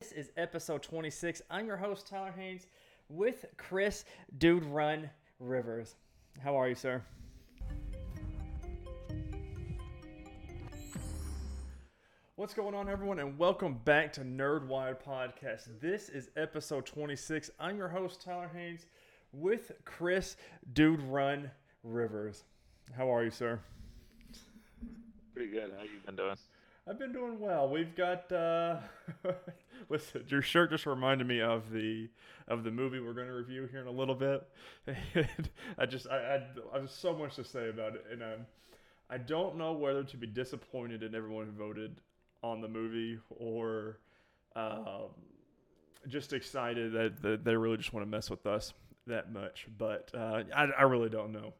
This is episode 26. I'm your host, Tyler Haynes, with Chris Dude Run Rivers. How are you, sir? What's going on, everyone, and welcome back to Nerdwide Podcast. This is episode 26. I'm your host, Tyler Haynes, with Chris Dude Run Rivers. How are you, sir? Pretty good. How you been doing? I've been doing well. We've got uh listen, your shirt just reminded me of the of the movie we're going to review here in a little bit. I just I, I I have so much to say about it and um I don't know whether to be disappointed in everyone who voted on the movie or um just excited that, that they really just want to mess with us that much. But uh, I, I really don't know.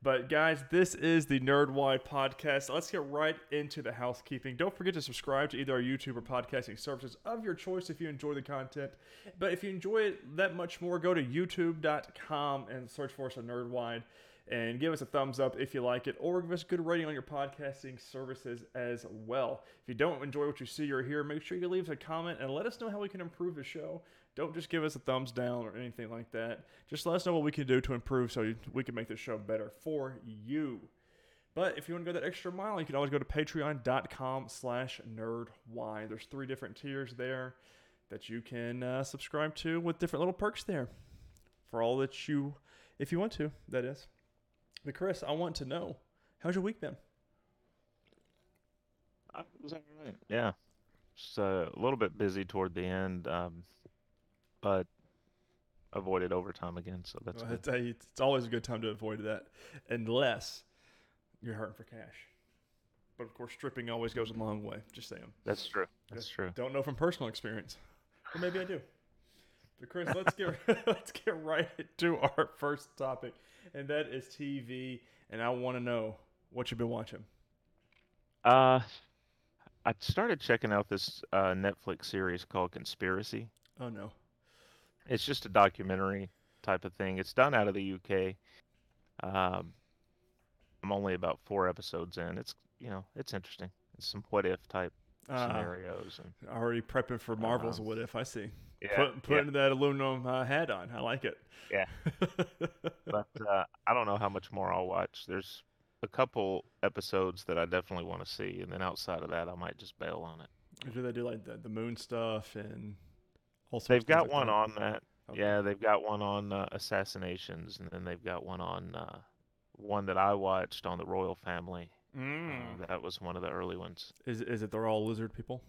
But guys, this is the Nerdwide podcast. Let's get right into the housekeeping. Don't forget to subscribe to either our YouTube or podcasting services of your choice if you enjoy the content. But if you enjoy it that much more, go to youtube.com and search for us on Nerdwide and give us a thumbs up if you like it, or give us a good rating on your podcasting services as well. If you don't enjoy what you see or hear, make sure you leave us a comment and let us know how we can improve the show. Don't just give us a thumbs down or anything like that. Just let us know what we can do to improve so we can make the show better for you. But if you want to go that extra mile, you can always go to patreon.com slash nerdwide. There's three different tiers there that you can uh, subscribe to with different little perks there for all that you, if you want to, that is. But Chris, I want to know, how's your week been? I was all right. Yeah, just uh, a little bit busy toward the end, um, but avoided overtime again, so that's Well, good. it's, it's always a good time to avoid that, unless you're hurting for cash. But of course, stripping always goes a long way. Just saying. That's true. That's true. Don't know from personal experience, or maybe I do. But Chris, let's get let's get right to our first topic, and that is TV. And I want to know what you've been watching. Uh, I started checking out this uh, Netflix series called Conspiracy. Oh no. It's just a documentary type of thing. It's done out of the UK. Um, I'm only about four episodes in. It's you know it's interesting. It's some what if type Uh, scenarios and already prepping for Marvel's Um, What If. I see. yeah, Put, putting yeah. that aluminum uh, hat on. I like it. Yeah. but uh, I don't know how much more I'll watch. There's a couple episodes that I definitely want to see, and then outside of that, I might just bail on it. Do they do like the, the moon stuff and all sorts They've got like one that? on that. Okay. Yeah, they've got one on uh, assassinations, and then they've got one on uh, one that I watched on the royal family. Mm. Uh, that was one of the early ones. Is is it they're all lizard people?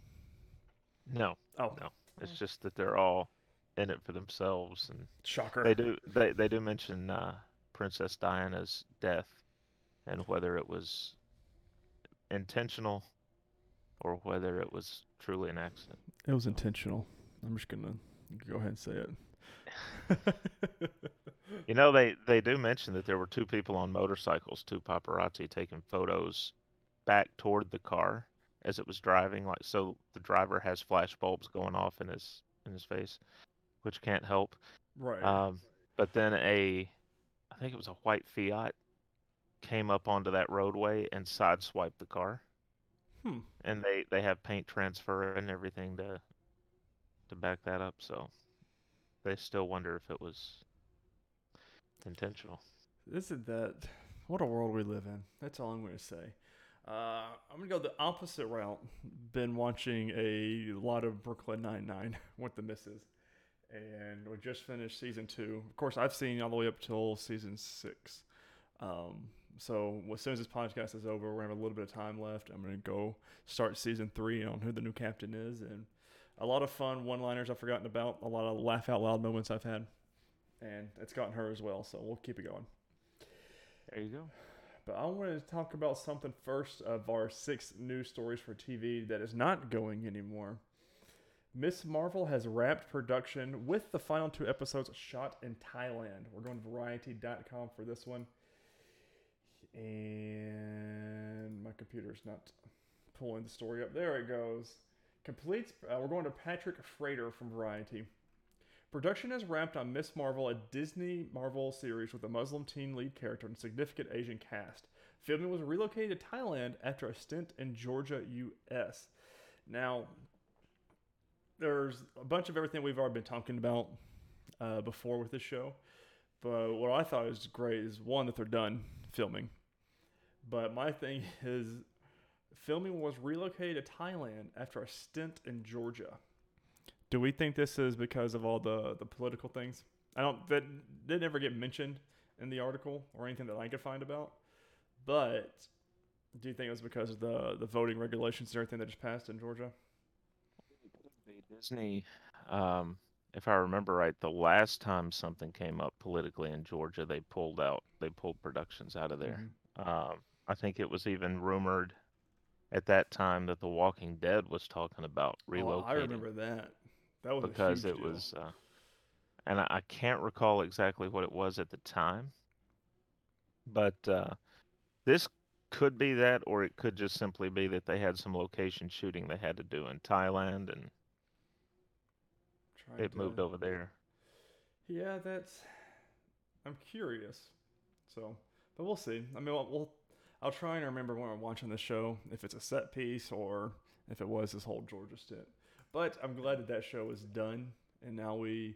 No, Oh, no, it's just that they're all in it for themselves, and shocker. they do they they do mention uh, Princess Diana's death and whether it was intentional or whether it was truly an accident. It was intentional. I'm just gonna go ahead and say it. You know, they they do mention that there were two people on motorcycles, two paparazzi taking photos back toward the car as it was driving. Like so, the driver has flash bulbs going off in his in his face, which can't help. right. Um, but then a, I think it was a white Fiat, came up onto that roadway and sideswiped the car. hmm. And they they have paint transfer and everything to to back that up. So they still wonder if it was intentional. This Isn't that what a world we live in? That's all I'm going to say. Uh, I'm going to go the opposite route. Been watching a lot of Brooklyn Nine Nine with the misses, and we just finished season two. Of course, I've seen all the way up till season six. Um, so as soon as this podcast is over, we're gonna have a little bit of time left. I'm gonna go start season three on who the new captain is, and a lot of fun one-liners I've forgotten about. A lot of laugh out loud moments I've had, and it's gotten her as well. So we'll keep it going. There you go. But I wanted to talk about something first of our six news stories for TV that is not going anymore. Miss Marvel has wrapped production with the final two episodes shot in Thailand. We're going to variety.com for this one. And my computer's not pulling the story up. There it goes. Complete. Uh, we're going to Patrick Frater from Variety. Production has wrapped on Miss Marvel, a Disney Marvel series with a Muslim teen lead character and significant Asian cast. Filming was relocated to Thailand after a stint in Georgia, U.S. Now, there's a bunch of everything we've already been talking about uh, before with this show. But what I thought was great is one that they're done filming. But my thing is, filming was relocated to Thailand after a stint in Georgia. Do we think this is because of all the the political things? I don't that didn't ever get mentioned in the article or anything that I could find about. But do you think it was because of the the voting regulations and everything that just passed in Georgia? Disney, um, if I remember right, the last time something came up politically in Georgia, they pulled out, they pulled productions out of there. Um, I think it was even rumored at that time that The Walking Dead was talking about relocating Oh, I remember that. That was a because it deal. was, uh, and I, I can't recall exactly what it was at the time, but uh, this could be that, or it could just simply be that they had some location shooting they had to do in Thailand and it moved over there. Yeah, that's. I'm curious. So, but we'll see. I mean, we'll, we'll I'll try and remember when I'm watching the show if it's a set piece or if it was this whole Georgia stint. But I'm glad that that show is done and now we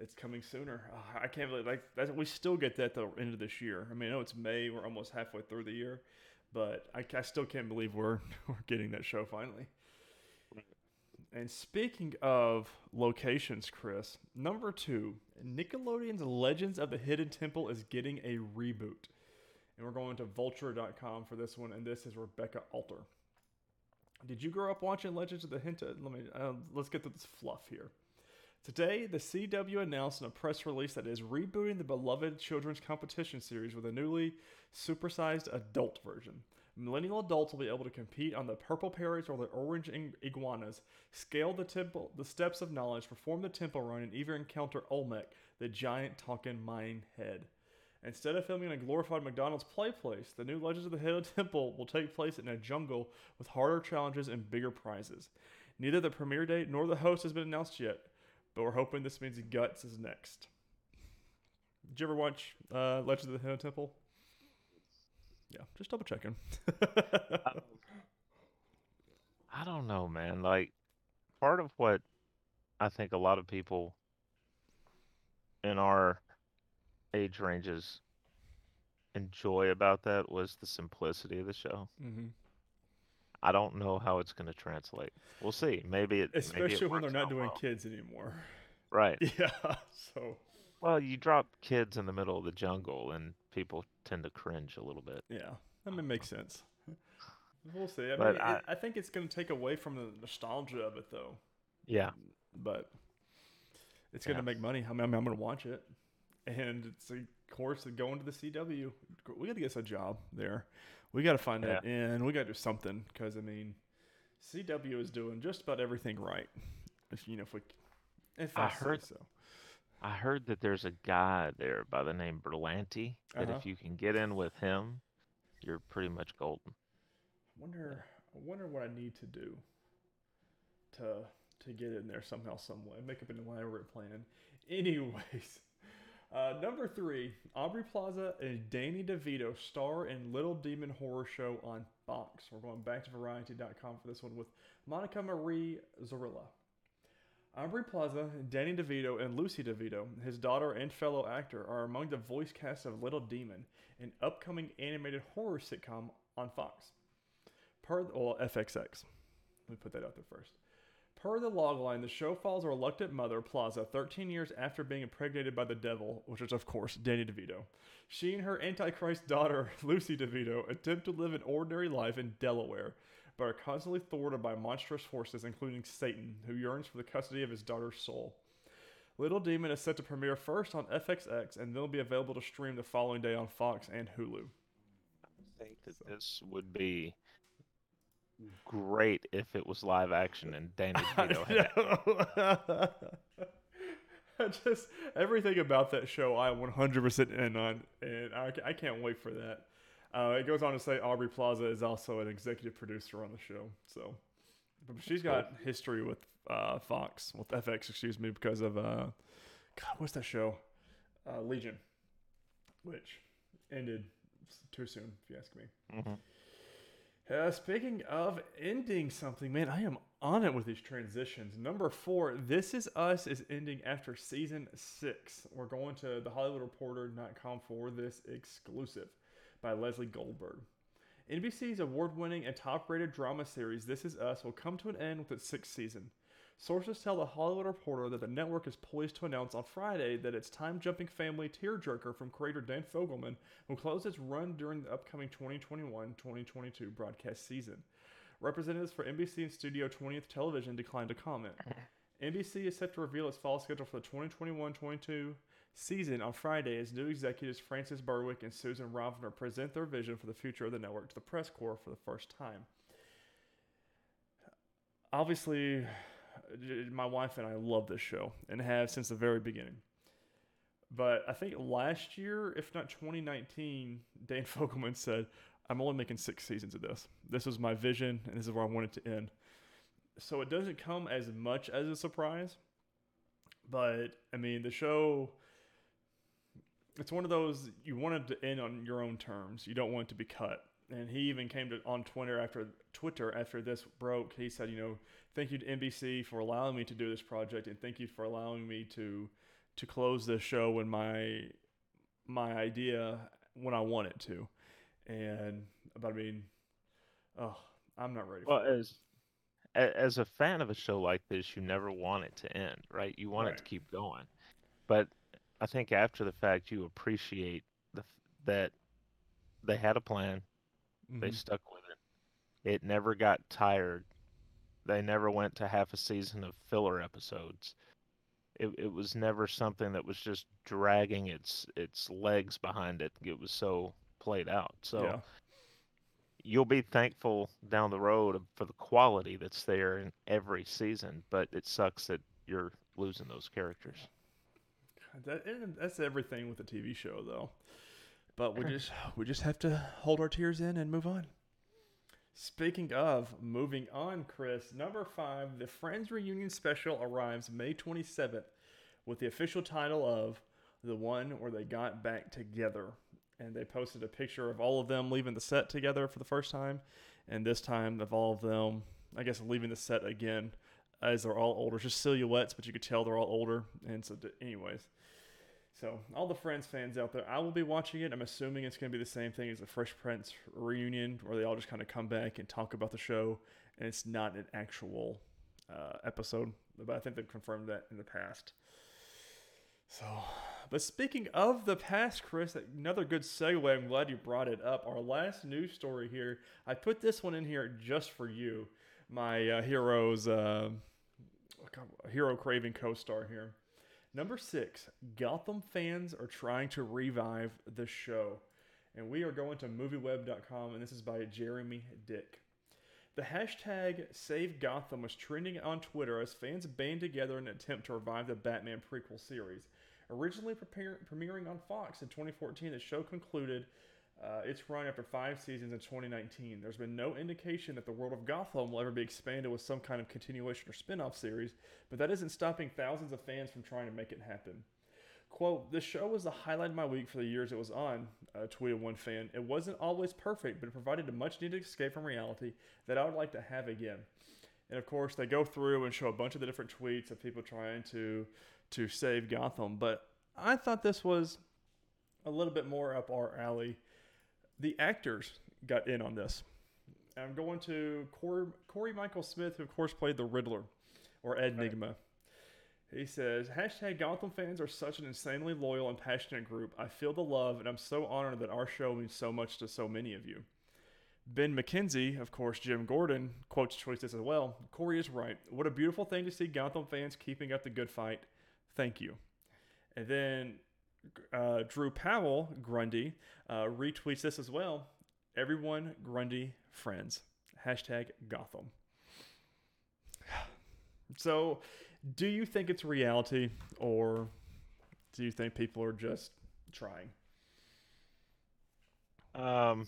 it's coming sooner. Ah, I can't believe like we still get that the end of this year. I mean, I know it's May. We're almost halfway through the year, but I, I still can't believe we're we're getting that show finally. And speaking of locations, Chris, number two, Nickelodeon's Legends of the Hidden Temple is getting a reboot. And we're going to vulture.com for this one, and this is Rebecca Alter. Did you grow up watching Legends of the Hidden? Let me uh, let's get to this fluff here. Today, the CW announced in a press release that it is rebooting the beloved children's competition series with a newly supersized adult version. Millennial adults will be able to compete on the purple parrots or the orange iguanas, scale the temple, the steps of knowledge, perform the temple run, and even encounter Olmec, the giant talking mine head. Instead of filming in a glorified McDonald's play place, the new Legends of the Hidden Temple will take place in a jungle with harder challenges and bigger prizes. Neither the premiere date nor the host has been announced yet, but we're hoping this means Guts is next. Did you ever watch uh, Legends of the Hidden Temple? Yeah, just double checking. I don't know, man. Like, part of what I think a lot of people in our age ranges enjoy about that was the simplicity of the show. mm-hmm. I don't know how it's going to translate. We'll see. Maybe it. maybe it Especially when they're not doing well. kids anymore. Right. Yeah, so Well, you drop kids in the middle of the jungle, and people tend to cringe a little bit. yeah, that may make sense. We'll see. I But mean, I- it, I think it's going to take away from the nostalgia of it, though. Yeah. But it's going to Yeah. make money. I mean, I'm going to watch it, and it's of course going to the CW. We got to get us a job there. We got to find that in. We got to do something because I mean, CW is doing just about everything right. If you know, if we, if I, I heard- so. I heard that there's a guy there by the name Berlanti that Uh-huh. if you can get in with him, you're pretty much golden. I wonder I wonder what I need to do to to get in there somehow, some way. Make up an elaborate plan. Anyways, uh, number three, Aubrey Plaza and Danny DeVito star in Little Demon Horror Show on Fox. We're going back to Variety.com for this one with Monica Marie Zorrilla. Aubrey Plaza, Danny DeVito, and Lucy DeVito, his daughter and fellow actor, are among the voice cast of Little Demon, an upcoming animated horror sitcom on Fox. Per well, FXX. Let me put that out there first. Per the logline, the show follows a reluctant mother, Plaza, 13 years after being impregnated by the devil, which is, of course, Danny DeVito. She and her Antichrist daughter, Lucy DeVito, attempt to live an ordinary life in Delaware, but are constantly thwarted by monstrous forces, including Satan, who yearns for the custody of his daughter's soul. Little Demon is set to premiere first on FXX and then will be available to stream the following day on Fox and Hulu. I think that this would be great if it was live action and Danny DeVito had I I just everything about that show I 100% in on, and I, I can't wait for that. Uh, it goes on to say Aubrey Plaza is also an executive producer on the show, so but she's got history with uh, Fox, with FX, excuse me, because of uh, God, what's that show? Uh, Legion, which ended too soon, if you ask me. Mhm. Uh, speaking of ending something, man, I am on it with these transitions. Number four, This Is Us is ending after season six. We're going to the HollywoodReporter.com for this exclusive by Lesley Goldberg. NBC's award winning and top rated drama series This Is Us will come to an end with its sixth season. Sources tell the Hollywood Reporter that the network is poised to announce on Friday that its time jumping family tearjerker from creator Dan Fogelman will close its run during the upcoming 2021 2022 broadcast season. Representatives for NBC and Studio 20th Television declined to comment. NBC is set to reveal its fall schedule for the 2021 22 season on Friday as new executives Frances Berwick and Susan Rovner present their vision for the future of the network to the press corps for the first time. Obviously, my wife and I love this show and have since the very beginning. But I think last year, if not 2019, Dan Fogelman said, I'm only making six seasons of this. This was my vision, and this is where I want it to end. So it doesn't come as much as a surprise. But, I mean, the show, it's one of those you want it to end on your own terms. You don't want it to be cut and he even came to on Twitter after Twitter after this broke. He said, you know, thank you to NBC for allowing me to do this project, and thank you for allowing me to to close this show when my my idea when I want it to. And but I mean, oh, I'm not ready. Well, as as a fan of a show like this, you never want it to end, right? You want right. it to keep going. But I think after the fact, you appreciate the that they had a plan, Mm-hmm. They stuck with it. It never got tired. They never went to half a season of filler episodes. It it was never something that was just dragging its its legs behind it. It was so played out. So yeah. you'll be thankful down the road for the quality that's there in every season, but it sucks that you're losing those characters. That, that's everything with a TV show, though. But we just we just have to hold our tears in and move on. Speaking of moving on, Chris, number five, the Friends reunion special arrives May 27th with the official title of The One Where They Got Back Together. And they posted a picture of all of them leaving the set together for the first time. And this time, of all of them, I guess, leaving the set again as they're all older. Just silhouettes, but you could tell they're all older. And so, anyways, so, all the Friends fans out there, I will be watching it. I'm assuming it's going to be the same thing as the Fresh Prince reunion, where they all just kind of come back and talk about the show, and it's not an actual uh, episode. But I think they've confirmed that in the past. So, but speaking of the past, Chris, another good segue. I'm glad you brought it up. Our last news story here. I put this one in here just for you, my uh, hero's uh, hero craving co-star here. Number six, Gotham fans are trying to revive the show. And we are going to movieweb.com, and this is by Jeremy Dick. The hashtag Save Gotham was trending on Twitter as fans band together in an attempt to revive the Batman prequel series. Originally premiering on Fox in 2014, the show concluded uh, its run after five seasons in 2019. There's been no indication that the world of Gotham will ever be expanded with some kind of continuation or spin off series, but that isn't stopping thousands of fans from trying to make it happen. Quote, this show was the highlight of my week for the years it was on, uh, tweeted one fan. It wasn't always perfect, but it provided a much needed escape from reality that I would like to have again. And of course, they go through and show a bunch of the different tweets of people trying to to save Gotham. But I thought this was a little bit more up our alley the actors got in on this. I'm going to Corey, Corey Michael Smith, who of course played the Riddler or Nygma. Right. He says, hashtag Gotham fans are such an insanely loyal and passionate group. I feel the love, and I'm so honored that our show means so much to so many of you. Ben McKenzie, of course, Jim Gordon, quotes choices as well. Corey is right. What a beautiful thing to see Gotham fans keeping up the good fight. Thank you. And then uh, Drew Powell, Grundy, uh, retweets this as well. Everyone Grundy friends. Hashtag Gotham. So, do you think it's reality or do you think people are just trying? Um,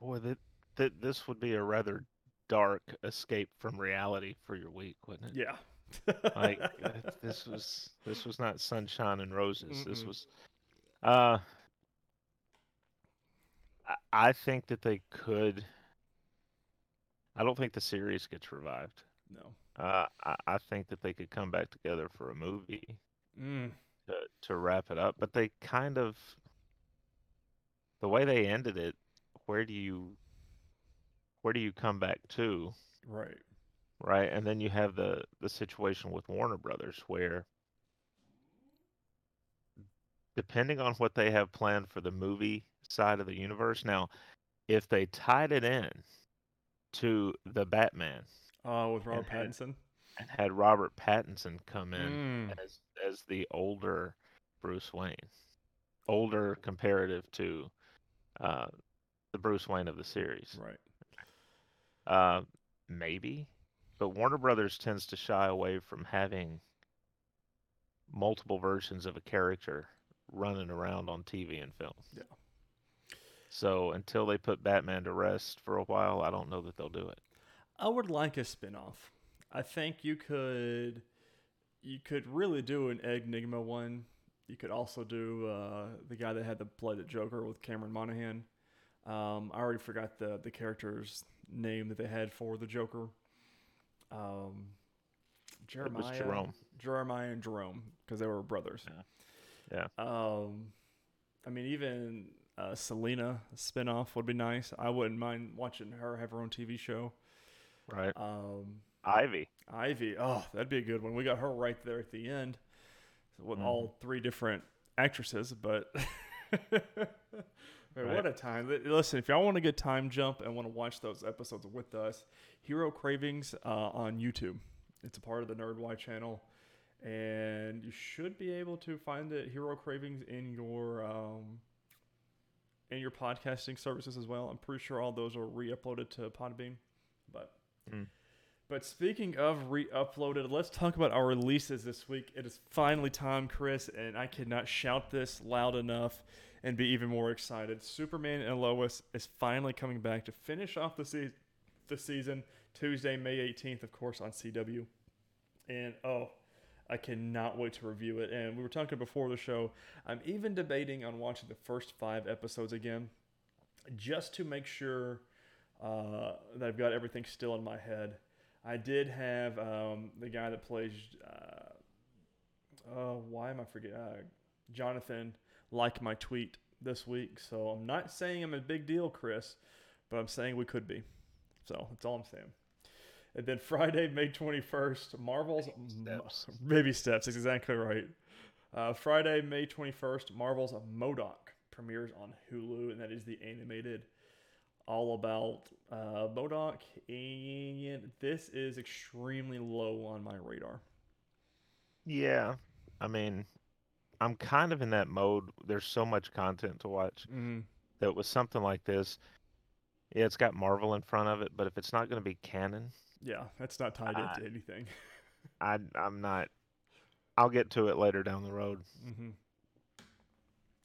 boy, that, that this would be a rather dark escape from reality for your week, wouldn't it? Yeah like this was this was not sunshine and roses. Mm-mm. This was uh I think that they could I don't think the series gets revived. No. Uh, I, I think that they could come back together for a movie Mm. to to wrap it up, but they kind of the way they ended it. Where do you where do you come back to? Right. Right? And then you have the the situation with Warner Brothers where depending on what they have planned for the movie side of the universe. Now, if they tied it in to the Batman Uh, with Robert had- Pattinson. and had Robert Pattinson come in Mm. as as the older Bruce Wayne, older comparative to uh, the Bruce Wayne of the series. Right. Uh, maybe, but Warner Brothers tends to shy away from having multiple versions of a character running around on TV and film. Yeah. So until they put Batman to rest for a while, I don't know that they'll do it. I would like a spin-off. I think you could you could really do an Nygma one. You could also do uh, the guy that had to play the Joker with Cameron Monaghan. Um, I already forgot the the character's name that they had for the Joker. Um, Jeremiah, Jerome. Jeremiah and Jerome, because they were brothers. Yeah. Um, I mean, even uh, Selina spinoff would be nice. I wouldn't mind watching her have her own TV show. Right. Um, Ivy. Ivy, oh, that'd be a good one. We got her right there at the end with Mhm. all three different actresses, but Man, Right. what a time. Listen, if y'all want to get time jump and want to watch those episodes with us, Hero Cravings uh, on YouTube. It's a part of the Nerd Y channel. And you should be able to find it, Hero Cravings, in your um, in your podcasting services as well. I'm pretty sure all those are re-uploaded to Podbean. But Mm. but speaking of re-uploaded, let's talk about our releases this week. It is finally time, Chris, and I cannot shout this loud enough and be even more excited. Superman and Lois is finally coming back to finish off the se- the season Tuesday, May 18th, of course, on CW. And oh, I cannot wait to review it. And we were talking before the show. I'm even debating on watching the first five episodes again, just to make sure uh, that I've got everything still in my head. I did have um, the guy that plays. Uh, oh, why am I forgetting? Uh, Jonathan like my tweet this week. So I'm not saying I'm a big deal, Chris, but I'm saying we could be. So that's all I'm saying. And then Friday, May 21st, Marvel's steps. Baby steps, that's exactly right. Uh, Friday, May 21st, Marvel's M.O.D.O.K. premieres on Hulu, and that is the animated all about uh, Modoc. And this is extremely low on my radar. Yeah. I mean, I'm kind of in that mode. There's so much content to watch Mm-hmm. that with something like this, yeah, it's got Marvel in front of it, but if it's not going to be canon, Yeah, that's not tied Uh, into anything. I I'm not. I'll get to it later down the road. Mm-hmm.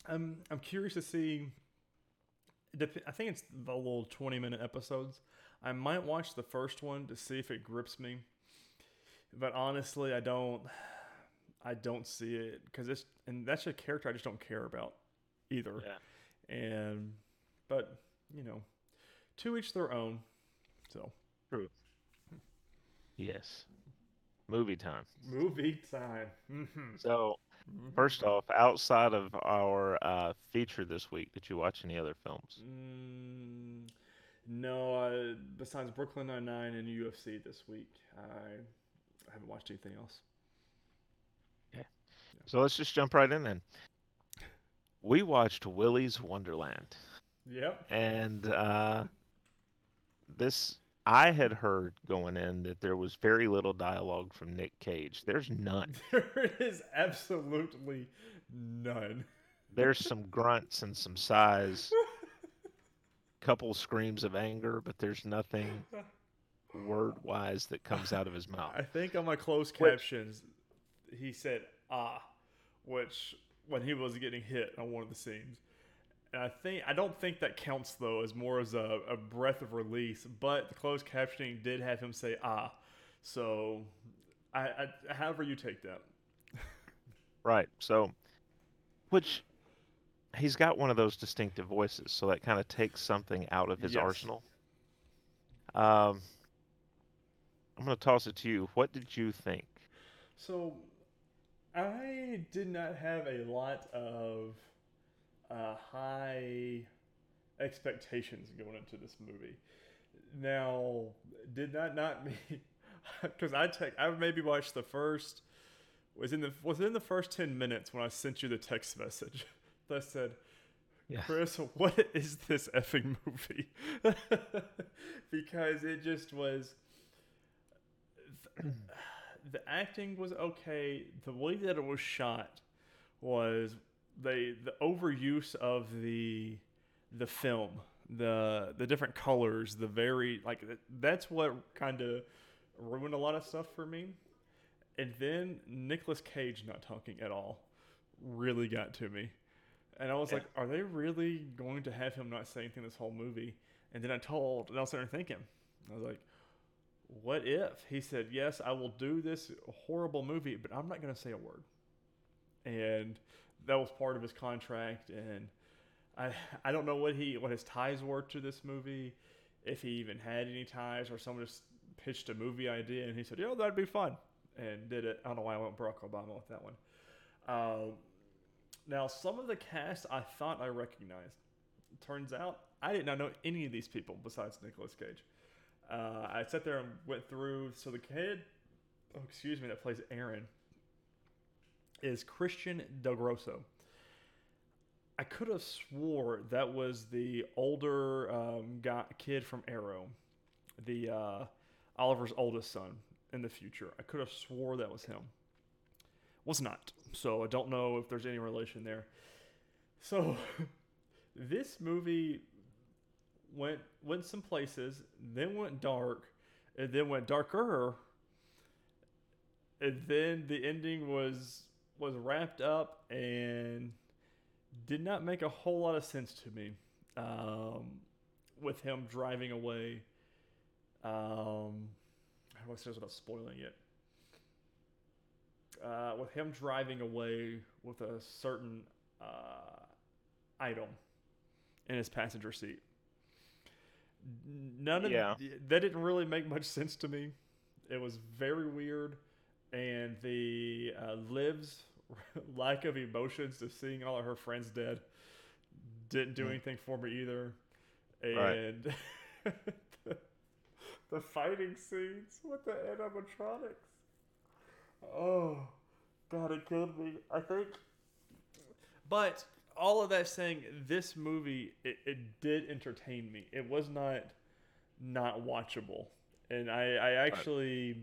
I'm I'm curious to see. I think it's the little twenty minute episodes. I might watch the first one to see if it grips me, but honestly, I don't. I don't see it because it's and that's a character I just don't care about either. Yeah. And but you know, to each their own. So true. Yes. Movie time. movie time. Mm-hmm. So first off, outside of our uh, feature this week, did you watch any other films? Mm, no, uh, besides Brooklyn Nine Nine and UFC this week, I haven't watched anything else. So let's just jump right in then. We watched Willy's Wonderland. Yep. And uh, this, I had heard going in that there was very little dialogue from Nick Cage. There's none. There is absolutely none. There's some grunts and some sighs, couple screams of anger, but there's nothing word wise that comes out of his mouth. I think on my closed Which- captions, he said "ah," which when he was getting hit on one of the scenes. And I think I don't think that counts though as more as a, a breath of release. But the closed captioning did have him say "ah," so I, I however you take that. Right. So, which he's got one of those distinctive voices, so that kind of takes something out of his Yes. arsenal. Um, I'm gonna toss it to you. What did you think? So, I did not have a lot of uh, high expectations going into this movie. Now, did that not mean? Because I take I maybe watched the first was in the was in the first ten minutes when I sent you the text message that said, Yeah. Chris, what is this effing movie? because it just was. The acting was okay. The way that it was shot was they the overuse of the the film, the the different colors, the very like that's what kind of ruined a lot of stuff for me. And then Nicolas Cage not talking at all really got to me. And I was Yeah. like, are they really going to have him not say anything this whole movie? And then I told, and I was sitting thinking, I was like, what if he said, yes, I will do this horrible movie, but I'm not going to say a word. And that was part of his contract. And I, I don't know what he, what his ties were to this movie, if he even had any ties, or someone just pitched a movie idea and he said, yeah, that'd be fun, and did it. I don't know why I went Barack Obama with that one. Um, now, some of the cast I thought I recognized. Turns out I did not know any of these people besides Nicolas Cage. Uh, I sat there and went through. So the kid, oh, excuse me, that plays Aaron is Christian Del. I could have swore that was the older um, guy, kid from Arrow, the uh, Oliver's oldest son in the future. I could have swore that was him. Was not. So I don't know if there's any relation there. So this movie went went some places, then went dark, and then went darker. And then the ending was was wrapped up and did not make a whole lot of sense to me. Um, with him driving away. Um, I say this without spoiling it? Uh, with him driving away with a certain uh, item in his passenger seat. None of Yeah. that didn't really make much sense to me. It was very weird, and the uh, Liv's lack of emotions to seeing all of her friends dead didn't do Mm. anything for me either. Right. And the, the fighting scenes with the animatronics. Oh, God, it killed me. I think. But all of that saying, this movie it, it did entertain me. It was not not watchable, and I I actually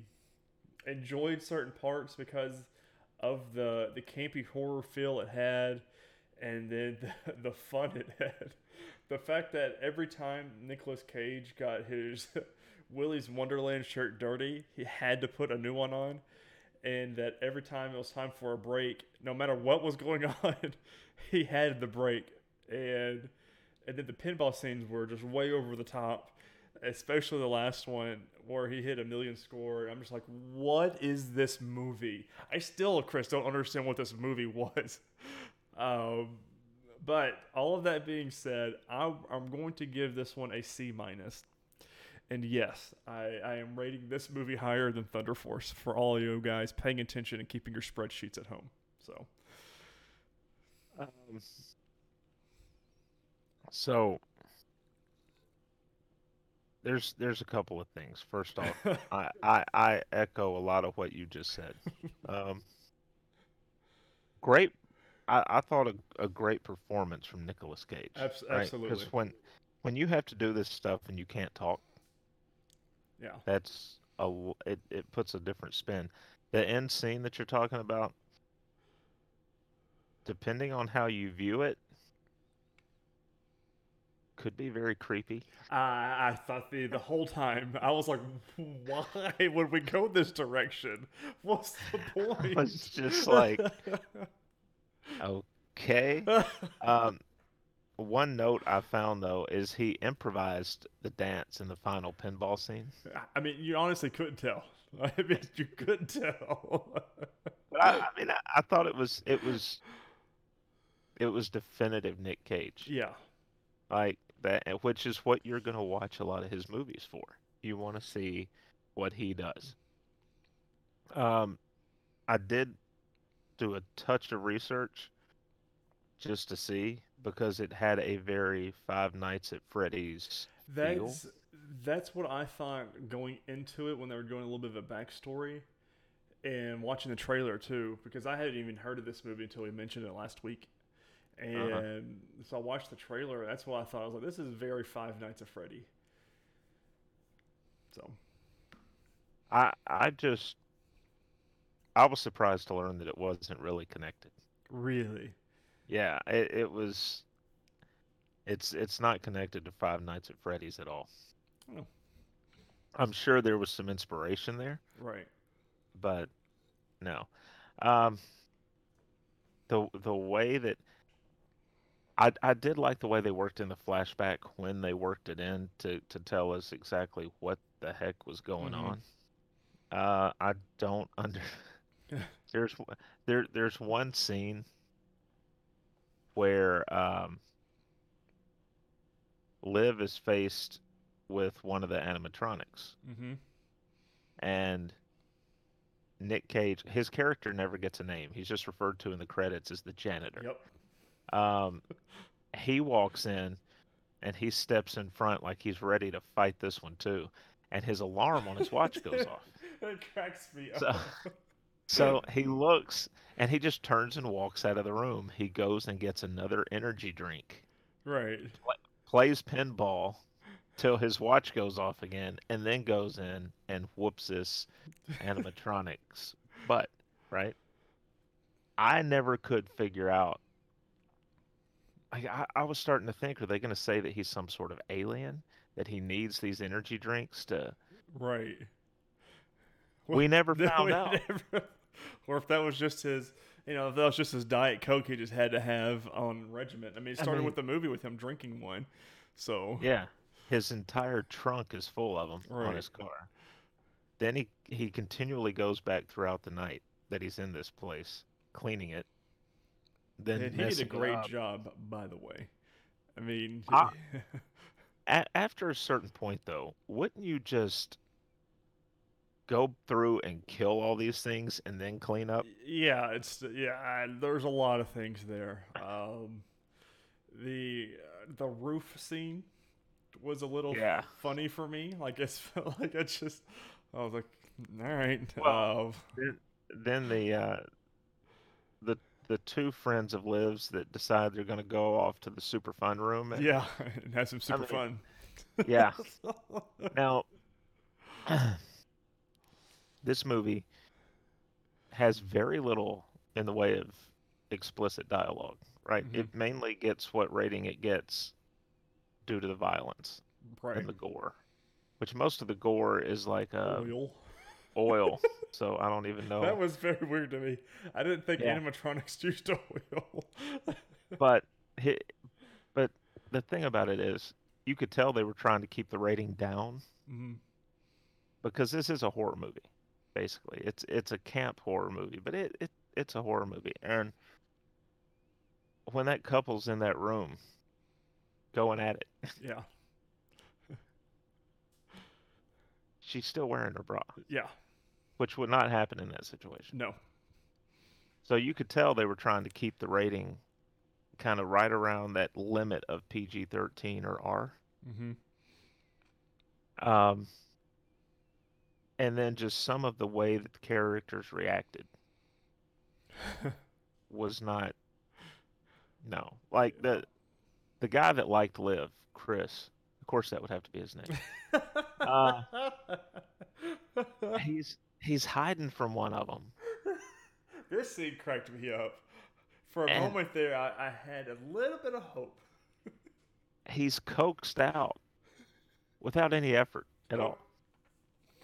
enjoyed certain parts because of the the campy horror feel it had, and then the, the fun it had. The fact that every time Nicolas Cage got his Willy's Wonderland shirt dirty, he had to put a new one on and that every time it was time for a break, no matter what was going on, he had the break. And and then the pinball scenes were just way over the top, especially the last one where he hit a million score. I'm just like, what is this movie? I still, Chris, don't understand what this movie was. Um, but all of that being said, I, I'm going to give this one a C minus. And yes, I, I am rating this movie higher than Thunder Force for all you guys paying attention and keeping your spreadsheets at home. So, Um, so there's there's a couple of things. First off, I, I I echo a lot of what you just said. Um, great, I, I thought a, a great performance from Nicolas Cage. Abs- right? absolutely. when when you have to do this stuff and you can't talk, yeah. that's a it, it puts a different spin. The end scene that you're talking about, depending on how you view it, could be very creepy. I, I thought the, the whole time, I was like, why would we go this direction? What's the point? was just like- Okay. Um, one note I found though is he improvised the dance in the final pinball scene. I mean, you honestly couldn't tell. I mean, you couldn't tell. But I, I mean, I, I thought it was it was it was definitive Nick Cage. yeah. like that, which is what you're gonna watch a lot of his movies for. You want to see what he does. Um, I did do a touch of research just to see because it had a very Five Nights at Freddy's feel. That's that's what I thought going into it when they were doing a little bit of a backstory and watching the trailer too, because I hadn't even heard of this movie until we mentioned it last week. And Uh-huh. so I watched the trailer. That's what I thought. I was like, this is very Five Nights at Freddy. So I I just I was surprised to learn that it wasn't really connected. really, Yeah, it, it was. It's it's not connected to Five Nights at Freddy's at all. Oh. I'm sure there was some inspiration there, right? but no. Um, the the way that I I did like the way they worked in the flashback when they worked it in to to tell us exactly what the heck was going Mhm. on. Uh, I don't under there's there there's one scene where um Liv is faced with one of the animatronics Mm-hmm. and Nick Cage his character never gets a name. He's just referred to in the credits as the janitor. Yep. Um he walks in and he steps in front like he's ready to fight this one too and his alarm on his watch goes off. it cracks me So- up. So he looks and he just turns and walks out of the room. He goes and gets another energy drink, right. plays pinball till his watch goes off again, and then goes in and whoops this animatronics but, right? I never could figure out. I, I, I was starting to think, are they going to say that he's some sort of alien? That he needs these energy drinks to. Right. We never found we out. never- or if that was just his, you know, if that was just his diet coke he just had to have on regiment. I mean, it I started mean- with the movie with him drinking one. So Yeah, his entire trunk is full of them on his car. Then he he continually goes back throughout the night that he's in this place, cleaning it. Then and he did a great job, by the way. I mean. A- after a certain point, though, wouldn't you just go through and kill all these things and then clean up? yeah, it's yeah. I- There's a lot of things there. Um, the uh, the roof scene was a little Yeah. funny for me. Like it's felt like I just I was like, all right. Well, uh, Then the uh, the two friends of Liv's that decide they're going to go off to the super fun room. and- yeah, and have some super mean, fun. Yeah. Now, this movie has very little in the way of explicit dialogue, right? Mhm. It mainly gets what rating it gets due to the violence right. and the gore, which most of the gore is like uh, Oil. Oil. so I don't even know. That was very weird to me. I didn't think Yeah. animatronics used oil. but but the thing about it is, you could tell they were trying to keep the rating down Mhm. because this is a horror movie basically it's it's a camp horror movie but it, it it's a horror movie and when that couple's in that room going at it Yeah, she's still wearing her bra yeah. which would not happen in that situation No. so you could tell they were trying to keep the rating kind of right around that limit of PG-13 or R Mm-hmm. um and then just some of the way that the characters reacted was not no like the the guy that liked Liv chris course that would have to be his name Uh, he's he's hiding from one of them this scene cracked me up. For a And- moment there, I, I had a little bit of hope. he's coaxed out without any effort at all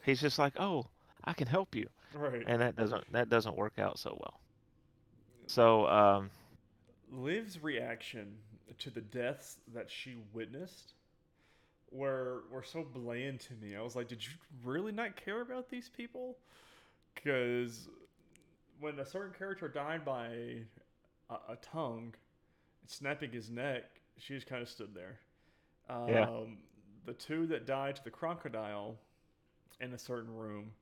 he's just like oh i can help you Right. and that doesn't that doesn't work out so well so um Liv's reaction to the deaths that she witnessed were were so bland to me. I was like, did you really not care about these people? Because when a certain character died by a, a tongue, snapping his neck, she just kind of stood there. Um, Yeah. The two that died to the crocodile, in a certain room.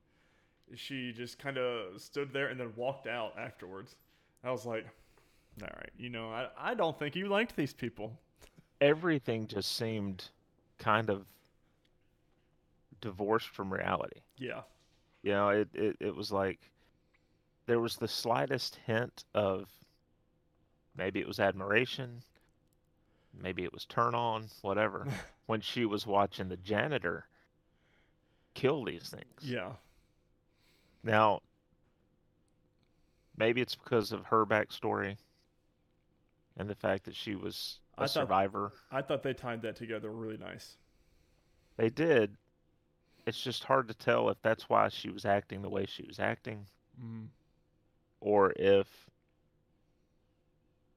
She just kind of stood there and then walked out afterwards. I was like, all right, you know, I, I don't think you liked these people. Everything just seemed kind of divorced from reality. Yeah. You know, it, it, it was like there was the slightest hint of maybe it was admiration, maybe it was turn on, whatever, when she was watching the janitor kill these things. Yeah. Now, maybe it's because of her backstory and the fact that she was a I thought- survivor. I thought they tied that together really nice. They did. It's just hard to tell if that's why she was acting the way she was acting Mm. or if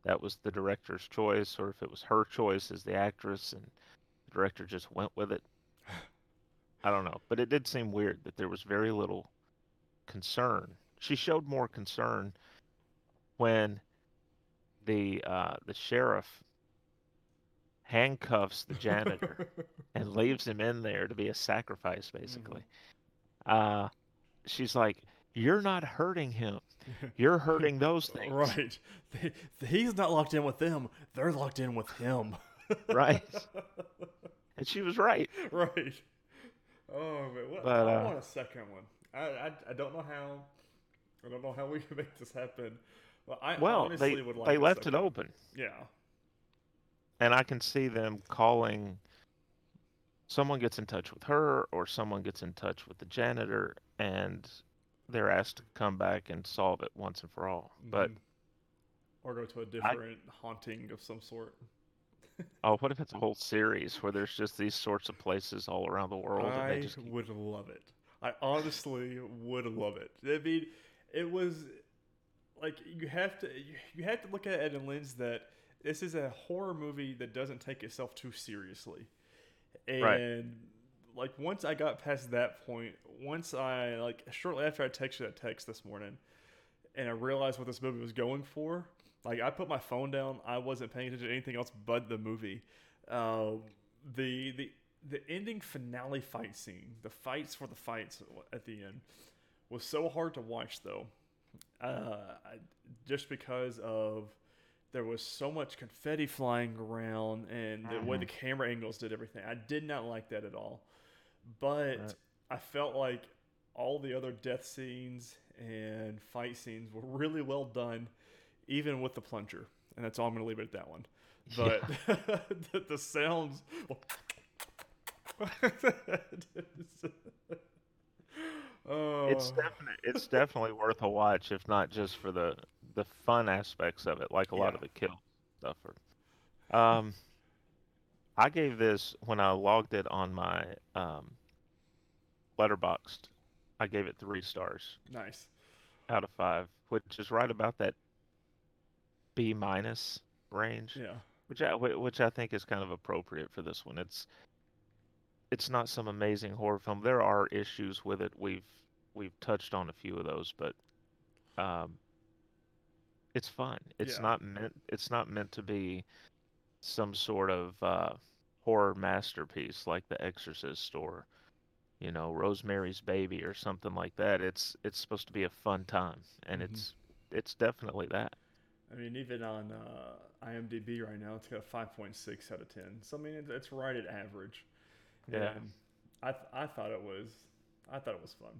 that was the director's choice or if it was her choice as the actress and the director just went with it. I don't know, but it did seem weird that there was very little concern. She showed more concern when the uh, the sheriff handcuffs the janitor and leaves him in there to be a sacrifice, basically. Uh, she's like, "You're not hurting him. You're hurting those things." Right. He's not locked in with them. They're locked in with him. Right. And she was right. right. Oh man, what, But, I uh, want a second one. I, I I don't know how. I don't know how we can make this happen. Well, I Well, honestly they would like. they left it second open, Yeah. And I can see them calling. Someone gets in touch with her, or someone gets in touch with the janitor, and they're asked to come back and solve it once and for all. But Mhm. or go to a different haunting of some sort. oh, what if it's a whole series where there's just these sorts of places all around the world, and I they just keep would love it. I honestly would love it. I mean, it was like you have to you, you have to look at it in a lens that this is a horror movie that doesn't take itself too seriously. And Right. like once I got past that point, once I like shortly after I texted that text this morning, and I realized what this movie was going for, like I put my phone down. I wasn't paying attention to anything else but the movie. Uh, the the the ending finale fight scene, the fights for the fights at the end, was so hard to watch though, uh, just because of there was so much confetti flying around and the way the mm-hmm. camera angles did everything. I did not like that at all, but Right. I felt like all the other death scenes and fight scenes were really well done, even with the plunger. And that's all I'm going to leave it at that one. But the, the sounds. oh, It's definitely it's definitely worth a watch, if not just for the the fun aspects of it, like a lot of the kill stuff. Or, um, I gave this when I logged it on my um, Letterboxd. I gave it three stars nice. out of five, which is right about that B minus range, Yeah. which I which I think is kind of appropriate for this one. It's it's not some amazing horror film. There are issues with it. We've we've touched on a few of those, but um, it's fun. It's Yeah. not meant it's not meant to be some sort of uh, horror masterpiece like The Exorcist or you know Rosemary's Baby or something like that. It's it's supposed to be a fun time, and Mhm. it's it's definitely that. I mean, even on uh, IMDb right now, it's got a 5.6 out of 10. So I mean, it's, it's right at average. Yeah. And I th- I thought it was I thought it was fun.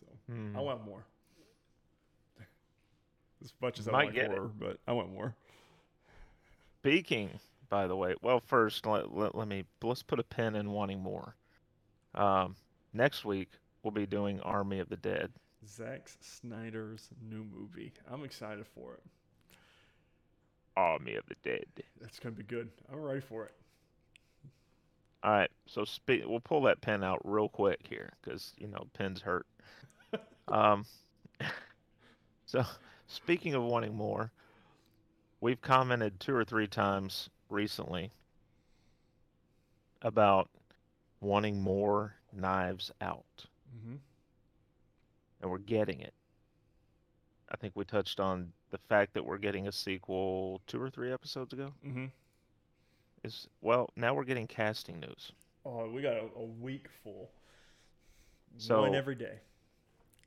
So I Mhm. want more. As much as I Might like it. but I want more. Speaking, by the way, well, first let, let, let me let's put a pin in wanting more. Um, next week we'll be doing Army of the Dead. Zack Snyder's new movie. I'm excited for it. Army of the Dead. That's gonna be good. I'm ready for it. All right, so spe- we'll pull that pin out real quick here because you know pins hurt. um, so speaking of wanting more, we've commented two or three times recently about wanting more Knives Out. Mm-hmm. and we're getting it. I think we touched on the fact that we're getting a sequel two or three episodes ago. Mm-hmm. Is well, now we're getting casting news. Oh, we got a, a week full. So one every day.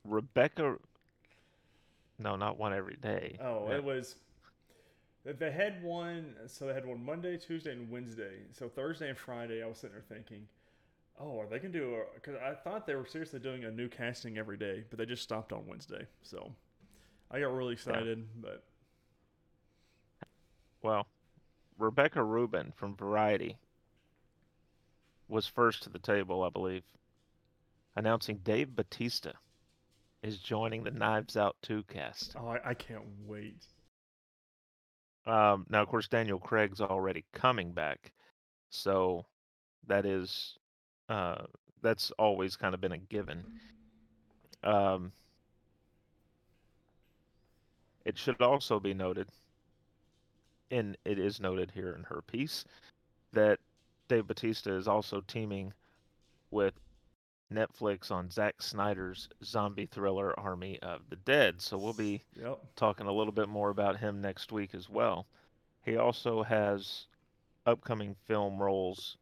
Rebecca. No, not one every day. Oh, Yeah. it was. They had one, so they had one Monday, Tuesday, and Wednesday. So Thursday and Friday, I was sitting there thinking, oh, are they gonna do? A Because I thought they were seriously doing a new casting every day, but they just stopped on Wednesday. So I got really excited, yeah. but Well, Rebecca Rubin from Variety was first to the table, I believe, announcing Dave Bautista is joining the Knives Out 2 cast. oh, I, I can't wait. Um, now, of course, Daniel Craig's already coming back, so that is uh, that's always kind of been a given. Um, it should also be noted, and it is noted here in her piece, that Dave Bautista is also teaming with Netflix on Zack Snyder's zombie thriller Army of the Dead. So we'll be Yep. talking a little bit more about him next week as well. He also has upcoming film roles,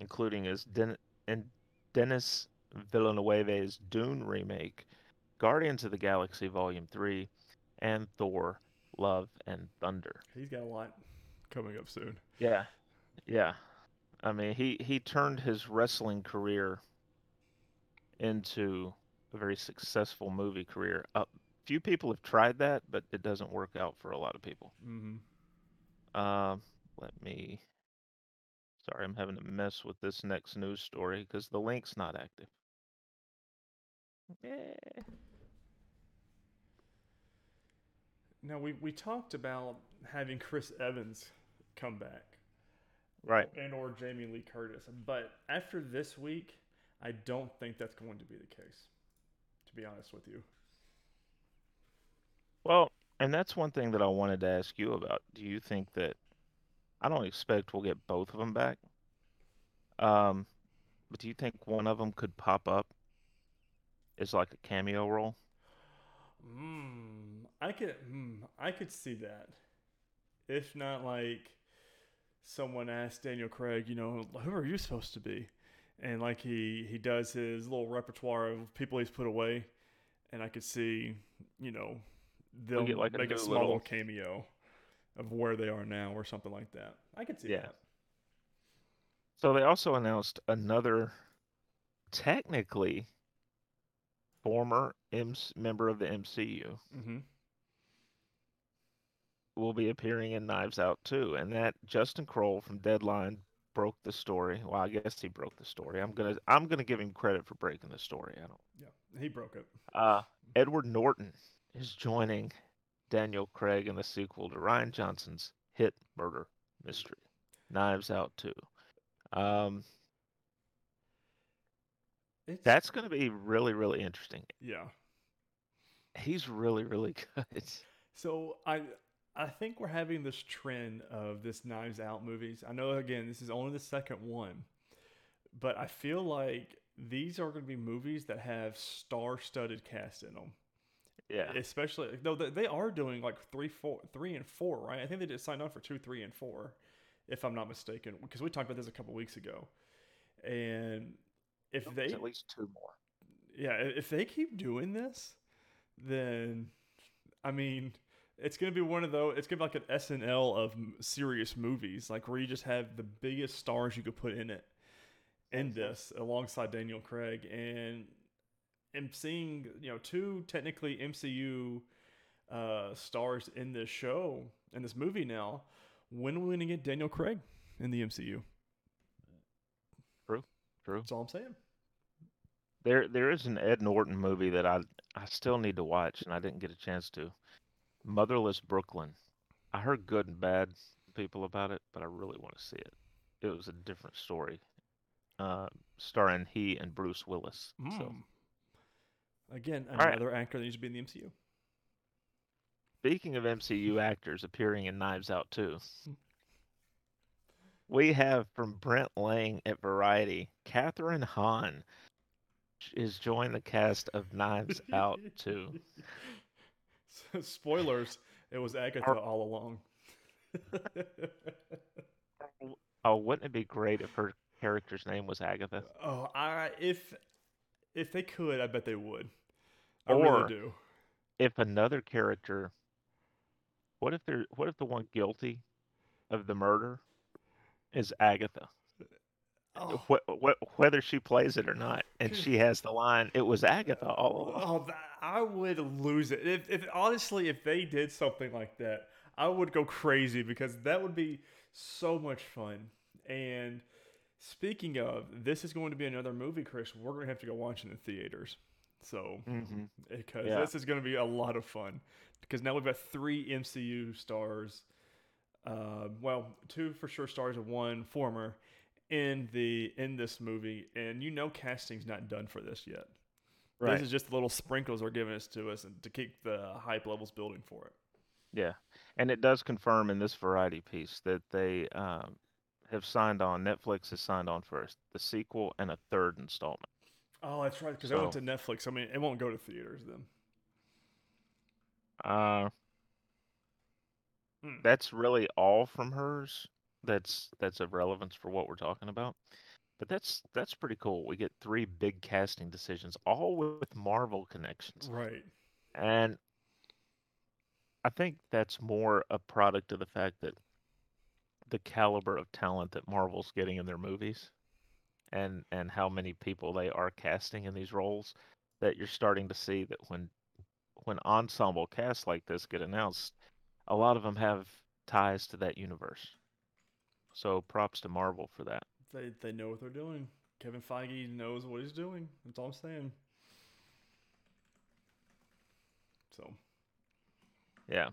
including as Den- in Denis Villeneuve's Dune remake, Guardians of the Galaxy Volume 3, and Thor Love and Thunder. He's got a lot coming up soon. Yeah. Yeah. I mean, he, he turned his wrestling career into a very successful movie career. Uh, few people have tried that, but it doesn't work out for a lot of people. Mm-hmm. Um, let me. Sorry, I'm having to mess with this next news story because the link's not active. Eh. Now we we talked about having Chris Evans come back. Right. and or Jamie Lee Curtis. But after this week, I don't think that's going to be the case. To be honest with you. Well, and that's one thing that I wanted to ask you about. Do you think that I don't expect we'll get both of them back? Um, but do you think one of them could pop up as like a cameo role? Mm, I could mm, I could see that. If not like someone asked Daniel Craig, you know, who are you supposed to be? And like he he does his little repertoire of people he's put away, and I could see, you know, they'll get, like, make a, new small little- little cameo of where they are now or something like that. I could see Yeah. that. So they also announced another, technically, former M- member of the MCU Mm-hmm. will be appearing in Knives Out too, and that Justin Kroll from Deadline broke the story. Well, I guess he broke the story. I'm gonna I'm gonna give him credit for breaking the story. I don't. Yeah, he broke it. Uh, Edward Norton is joining Daniel Craig in the sequel to Rian Johnson's hit murder mystery, Knives Out 2. Um, It's, that's going to be really, really interesting. yeah. He's really, really good. So I I think we're having this trend of this Knives Out movies. I know again this is only the second one, but I feel like these are going to be movies that have star-studded cast in them. Yeah. Especially though they, they are doing like three, four, three and four, right? I think they just signed on for two, three, and four, if I'm not mistaken, because we talked about this a couple weeks ago. And if they at least two more. yeah, if they keep doing this, then I mean, it's gonna be one of those. It's gonna be like an SNL of serious movies, like where you just have the biggest stars you could put in it, in this alongside Daniel Craig, and am seeing you know two technically MCU uh, stars in this show in this movie now. When are we gonna get Daniel Craig in the MCU? True, true. That's all I'm saying. There, there is an Ed Norton movie that I, I still need to watch, and I didn't get a chance to. Motherless Brooklyn. I heard good and bad people about it, but I really want to see it. It was a different story, uh, starring he and Bruce Willis. So, Mm. Again, All right. another actor that needs to be in the MCU. speaking of MCU actors appearing in Knives Out too, we have from Brent Lang at Variety, Kathryn Hahn is joined the cast of Knives Out too. Spoilers: It was Agatha Are- all along. Oh, wouldn't it be great if her character's name was Agatha? oh, I if if they could, I bet they would. I Or- really do. If another character, what if they're what if the one guilty of the murder is Agatha? Oh, Wh- wh- whether she plays it or not, and she has the line, "It was Agatha all along." oh, I would lose it. If, if honestly, if they did something like that, I would go crazy because that would be so much fun. And speaking of, this is going to be another movie, Chris. We're going to have to go watch in the theaters. So hmm because Yeah. this is going to be a lot of fun. Because now we've got three MCU stars. Uh, well, two for sure stars and one former in the in this movie, and you know casting's not done for this yet. Right. This is just little sprinkles they're giving us to us and to keep the hype levels building for it. Yeah, and it does confirm in this variety piece that they um, have signed on. Netflix has signed on for the sequel and a third installment. Oh, that's right. Because I went to Netflix. I mean, it won't go to theaters then. Uh, Hmm. that's really all from hers. That's that's of relevance for what we're talking about. But that's that's pretty cool. We get three big casting decisions, all with Marvel connections, Right. and I think that's more a product of the fact that the caliber of talent that Marvel's getting in their movies, and and how many people they are casting in these roles, that you're starting to see that when when ensemble casts like this get announced, a lot of them have ties to that universe. So props to Marvel for that. They they know what they're doing. Kevin Feige knows what he's doing. That's all I'm saying. So Yeah.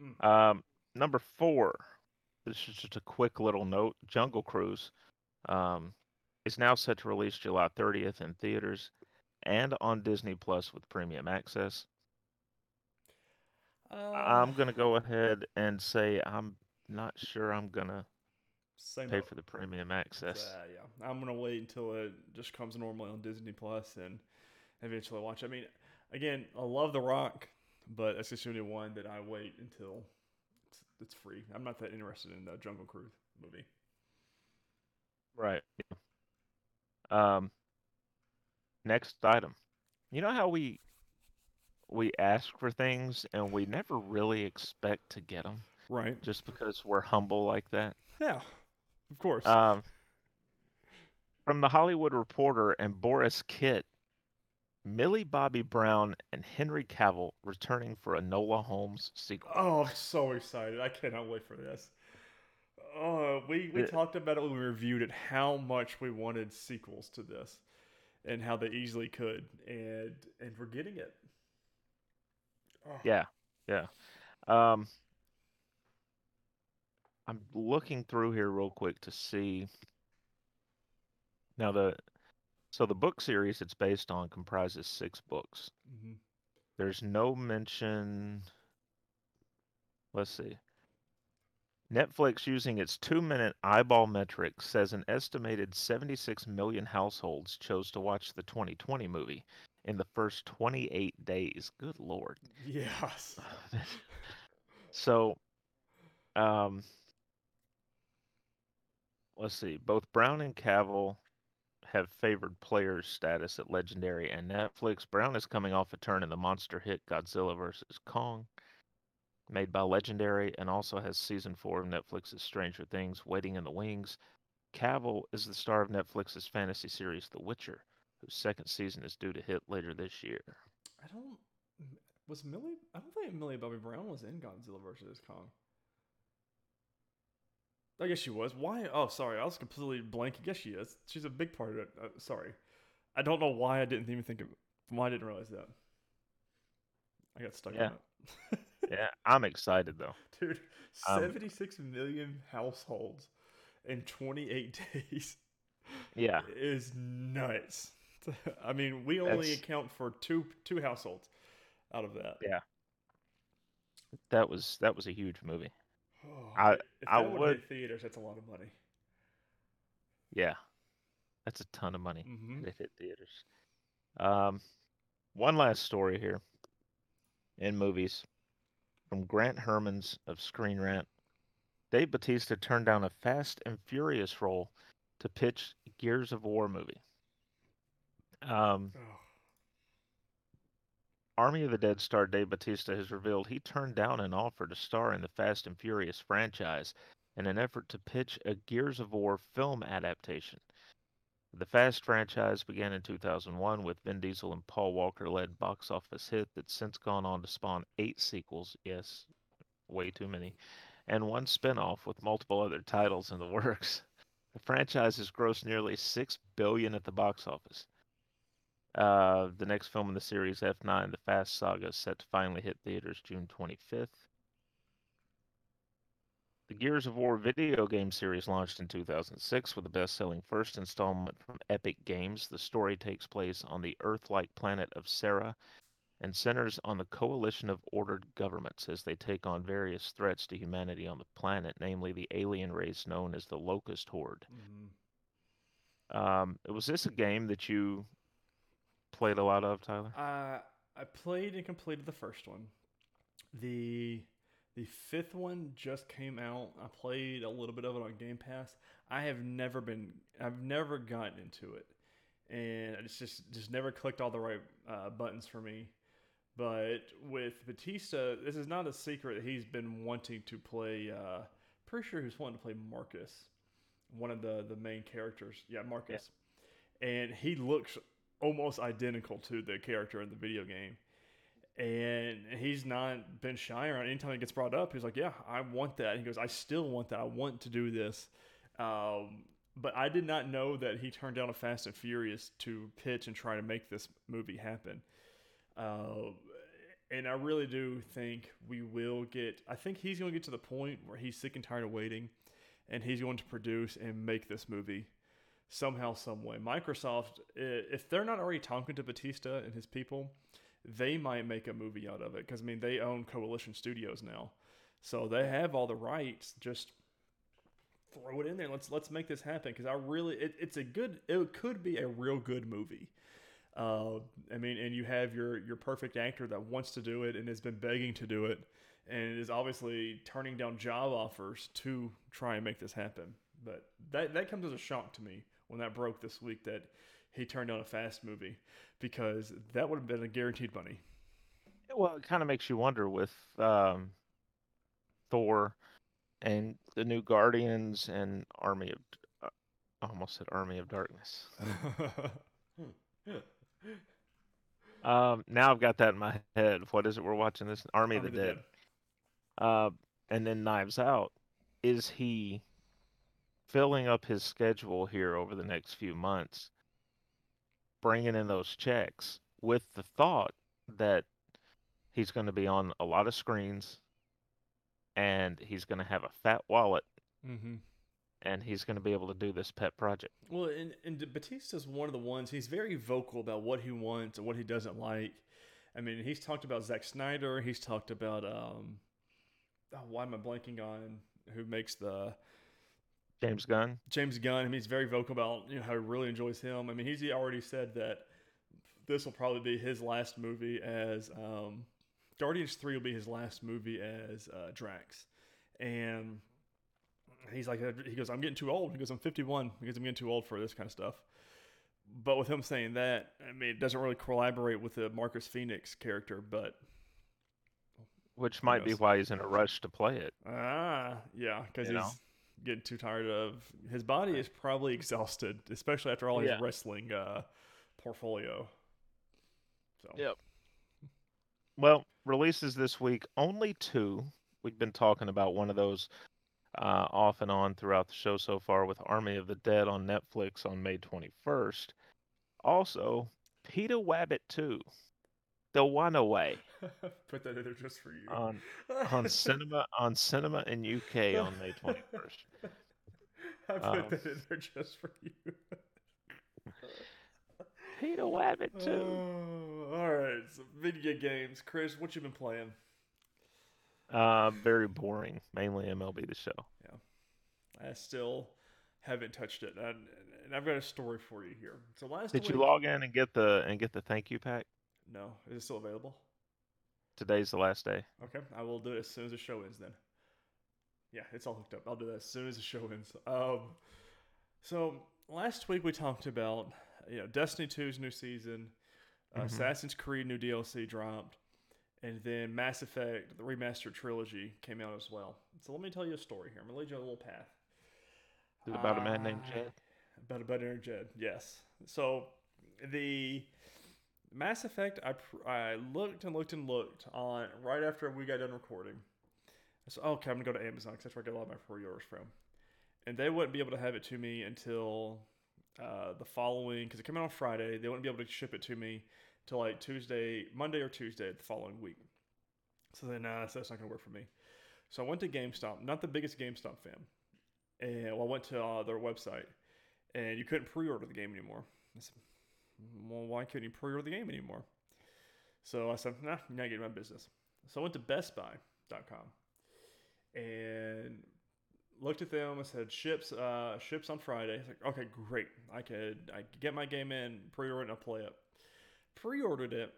Mm. Um, number four. This is just a quick little note. Jungle Cruise um, is now set to release July 30th in theaters and on Disney Plus with premium access. uh, I'm gonna go ahead and say I'm not sure I'm gonna same pay boat. for the premium access. Uh, yeah, I'm gonna wait until it just comes normally on Disney Plus and eventually watch. I mean, again, I love The Rock, but it's just the only one that I wait until it's, it's free. I'm not that interested in the Jungle Cruise movie. Right. yeah. Um. Next item. You know how we we ask for things and we never really expect to get them Right. just because we're humble like that. Yeah. Of course. Um. From the Hollywood Reporter and Borys Kit, Millie Bobby Brown and Henry Cavill returning for a Enola Holmes sequel. oh, I'm so excited! I cannot wait for this. Oh, we we Uh, talked about it when we reviewed it. How much we wanted sequels to this, and how they easily could, and and we're getting it. Oh. Yeah, yeah. Um, I'm looking through here real quick to see. Now the so the book series it's based on comprises six books. Mhm. There's no mention. Let's see. Netflix, using its two minute eyeball metric, says an estimated 76 million households chose to watch the 2020 movie in the first 28 days. Good lord. Yes. so, um, let's see. Both Brown and Cavill have favored players status at Legendary and Netflix. Brown is coming off a turn in the monster hit Godzilla vs. Kong, made by Legendary, and also has season four of Netflix's Stranger Things waiting in the wings. Cavill is the star of Netflix's fantasy series The Witcher, whose second season is due to hit later this year. I don't. Was Millie? I don't think Millie Bobby Brown was in Godzilla vs Kong. I guess she was. Why? Oh, sorry. I was completely blank. I guess she is. She's a big part of it. Uh, sorry. I don't know why I didn't even think of. Why I didn't realize that. I got stuck Yeah. on it. Yeah, I'm excited though. Dude, Um, 76 million households in 28 days Yeah. is nuts. I mean, we only That's- account for two two households out of that. Yeah. That was that was a huge movie. Oh, I- if I that would theaters. That's a lot of money. Yeah. That's a ton of money. hmm It hit theaters. Um, one last story here in movies from Grant Hermanns of Screen Rant. Dave Bautista turned down a Fast and Furious role to pitch Gears of War movie. Um, Oh. Army of the Dead star Dave Bautista has revealed he turned down an offer to star in the Fast and Furious franchise in an effort to pitch a Gears of War film adaptation. The Fast franchise began in 2001 with Vin Diesel and Paul Walker led box office hit that's since gone on to spawn eight sequels, yes, way too many, and one spin-off with multiple other titles in the works. The franchise has grossed nearly 6 billion at the box office. Uh, the next film in the series, F9, The Fast Saga, is set to finally hit theaters June 25th. The Gears of War video game series launched in 2006 with the best selling first installment from Epic Games. The story takes place on the Earth like planet of Sera and centers on the coalition of ordered governments as they take on various threats to humanity on the planet, namely the alien race known as the Locust Horde. Mhm. Um, was this a game that you played a lot of, Tyler? Uh, I played and completed the first one. The the fifth one just came out. I played a little bit of it on Game Pass. I have never been I've never gotten into it. And it's just just never clicked all the right uh, buttons for me. But with Bautista, this is not a secret that he's been wanting to play uh pretty sure he's wanting to play Marcus, one of the the main characters. Yeah, Marcus. And he looks almost identical to the character in the video game. And he's not been shy around anytime it gets brought up. He's like, Yeah, I want that. He goes, I still want that. I want to do this. Um, but I did not know that he turned down a Fast and Furious to pitch and try to make this movie happen. Uh, and I really do think we will get, I think he's going to get to the point where he's sick and tired of waiting and he's going to produce and make this movie somehow, some way. Microsoft, if they're not already talking to Bautista and his people, they might make a movie out of it because I mean they own Coalition Studios now, so they have all the rights. Just throw it in there. Let's let's make this happen because I really it, it's a good. It could be a real good movie. Uh, I mean, and you have your your perfect actor that wants to do it and has been begging to do it, and is obviously turning down job offers to try and make this happen. But that that comes as a shock to me when that broke this week that he turned down a fast movie because that would have been a guaranteed money. Well, it kind of makes you wonder with um, Thor and the new Guardians and Army of. Uh, almost said Army of Darkness. Um, now I've got that in my head. What is it we're watching? This Army, of the, Dead. Uh, and then Knives Out. Is he filling up his schedule here over the next few months, bringing in those checks with the thought that he's going to be on a lot of screens and he's going to have a fat wallet Mm-hmm. and he's going to be able to do this pet project? Well, and, and Bautista's one of the ones, he's very vocal about what he wants and what he doesn't like. I mean, he's talked about Zack Snyder. He's talked about, um, oh, why am I blanking on who makes the James Gunn? James Gunn? I mean, he's very vocal about you know how he really enjoys him. I mean, he's already said that this will probably be his last movie as um, Guardians Three will be his last movie as uh, Drax, and he's like, he goes, I'm getting too old. He goes, I'm 51 because I'm getting too old for this kind of stuff. But with him saying that, I mean, it doesn't really collaborate with the Marcus Fenix character, but Which might be why he's in a rush to play it. ah, yeah, because You he's know? Getting too tired of his body is probably exhausted, especially after all his Yeah. wrestling uh, portfolio. So Yep. Well, releases this week, only two. We've been talking about one of those uh, off and on throughout the show so far with Army of the Dead on Netflix on May 21st. Also, Peter Wabbit 2, The One Away put that in there just for you. on on cinema on cinema in UK on May 21st. I put um, that in there just for you. Peter Wabbit 2. Oh, all right, so video games. Chris, what you been playing? Uh, very boring, mainly MLB the show. Yeah, I still haven't touched it, and, and I've got a story for you here. So last Did week, you log in and get the and get the thank you pack? No, is it still available? Today's the last day. Okay, I will do it as soon as the show ends. Then. Yeah, it's all hooked up. I'll do that as soon as the show ends. Um, so last week we talked about you know, Destiny 2's new season, uh, Mhm. Assassin's Creed new DLC dropped, and then Mass Effect the remastered trilogy came out as well. So let me tell you a story here. I'm gonna lead you on a little path. Is it about a man named Jed? About a named Jed, yes. So the Mass Effect, I pr- I looked and looked and looked on right after we got done recording. I said, okay, I'm gonna go to Amazon because that's where I get a lot of my pre-orders from, and they wouldn't be able to have it to me until uh, the following because it came out on Friday. They wouldn't be able to ship it to me till like Tuesday, Monday or Tuesday the following week. So then, nah, so that's not gonna work for me. So I went to GameStop, not the biggest GameStop fan, and well, I went to uh, their website, and you couldn't pre-order the game anymore. I said, well, why couldn't you pre-order the game anymore? So I said, nah, you're not getting my business. So I went to BestBuy.com and looked at them and said, ships, uh, ships on Friday. Like, okay, great. I could, I could get my game in, pre-order it, and I'll play it. Pre-ordered it,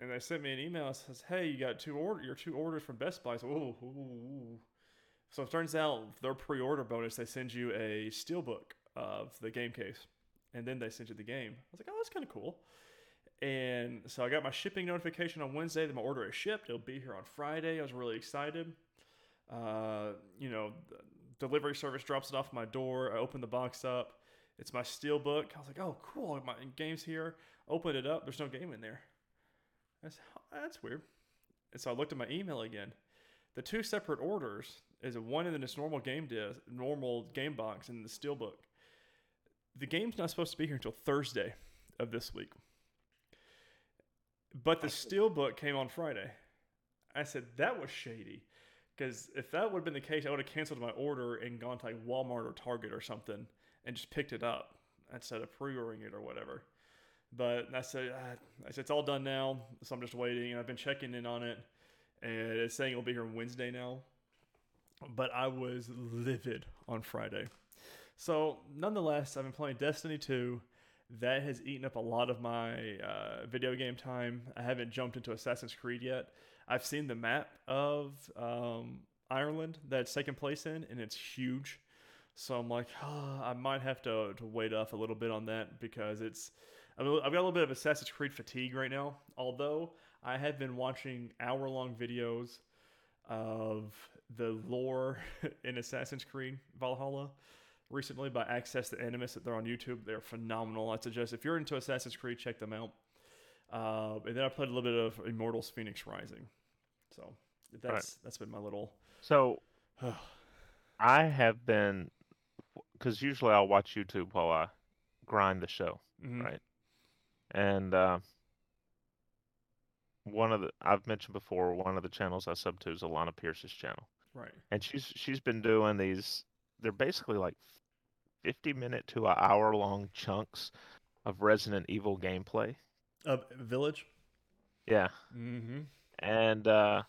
and they sent me an email that says, hey, you got two order, your two orders from Best Buy. So, ooh, ooh, ooh. So it turns out their pre-order bonus, they send you a steelbook of the game case, and then they sent you the game. I was like, oh, that's kind of cool. And so I got my shipping notification on Wednesday that my order is shipped. It'll be here on Friday. I was really excited. Uh, you know, delivery service drops it off my door. I open the box up. It's my steelbook. I was like, oh, cool. My game's here. Open it up. There's no game in there. That's, that's weird. And so I looked at my email again. The two separate orders is one in this normal game disc, normal game box, and the steelbook. The game's not supposed to be here until Thursday of this week. But the steelbook came on Friday. I said that was shady, because if that would have been the case, I would have canceled my order and gone to like Walmart or Target or something and just picked it up instead of pre-ordering it or whatever. But I said, ah, I said it's all done now, so I'm just waiting, and I've been checking in on it, and it's saying it'll be here Wednesday now. But I was livid on Friday. So nonetheless, I've been playing Destiny 2 that has eaten up a lot of my uh, video game time. I haven't jumped into Assassin's Creed yet. I've seen the map of um, Ireland that's taking place in, and it's huge. So I'm like, oh, I might have to, to wait off a little bit on that because it's. I've got a little bit of Assassin's Creed fatigue right now. Although I have been watching hour long videos of the lore in Assassin's Creed Valhalla recently by Access the Animus. That they're on YouTube. They're phenomenal. I suggest if you're into Assassin's Creed, check them out. Uh, and then I played a little bit of Immortals: Fenyx Rising. So that's Right. that's been my little. So I have been, because usually I'll watch YouTube while I grind the show, Mhm. Right. and uh, one of the I've mentioned before, one of the channels I sub to is Alana Pierce's channel, Right. and she's she's been doing these. They're basically like fifty minute to an hour long chunks of Resident Evil gameplay. Uh, Village. Yeah, Mm-hmm. and uh,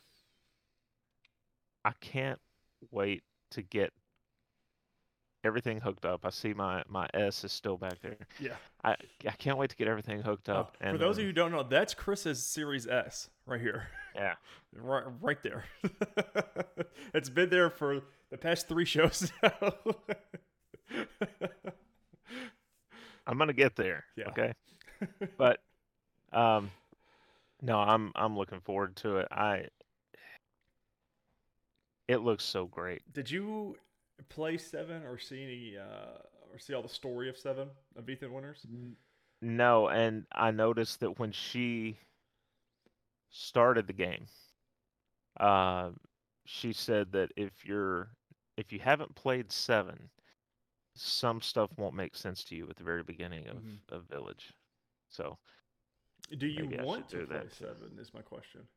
I can't wait to get everything hooked up. I see my my S is still back there. Yeah. I I can't wait to get everything hooked Oh, up. for and those of you who don't know, that's Chris's Series S right here. yeah, Right, right there. it's been there for the past three shows now. I'm gonna get there. Yeah. Okay, but um, no, I'm I'm looking forward to it. I it looks so great. Did you play Seven or see any uh, or see all the story of Seven of Ethan Winters? No, and I noticed that when she started the game, uh, she said that if you're if you haven't played seven, some stuff won't make sense to you at the very beginning of, Mhm. of Village. So Do you want to do play that too. Seven? Is my question.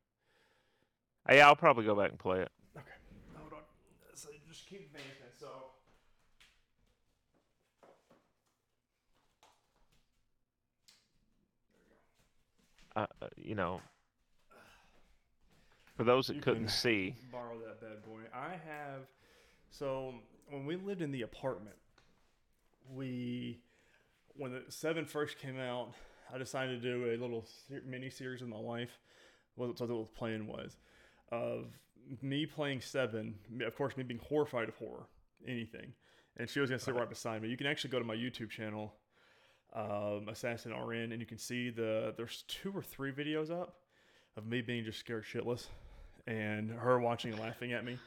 uh, yeah, I'll probably go back and play it. Okay, hold on. So just keep advancing. So. Uh, uh, you know, for those that You couldn't see, borrow that bad boy. I have. So when we lived in the apartment, we when the seven first came out, I decided to do a little mini series with my wife. What the plan was of me playing seven. Of course, me being horrified of horror, anything, and she was gonna sit Right. right beside me. You can actually go to my YouTube channel. um, Assassin RN, and you can see the there's two or three videos up of me being just scared shitless, and her watching and laughing at me.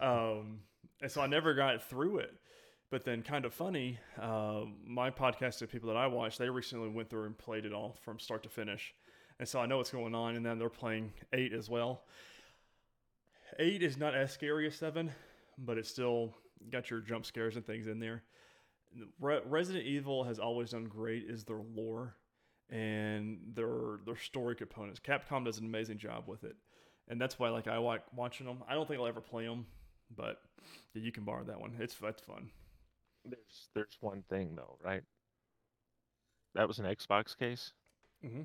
Um, and so I never got through it. But then, kind of funny, uh, my podcast of people that I watch, they recently went through and played it all from start to finish. And so I know what's going on, and then they're playing 8 as well. 8 is not as scary as 7, but it's still got your jump scares and things in there. Re- Resident Evil has always done great is their lore and their their story components. Capcom does an amazing job with it, and that's why like I like watching them. I don't think I'll ever play them, but yeah, you can borrow that one. It's it's fun. There's there's one thing though, right? That was an Xbox case. Mm-hmm.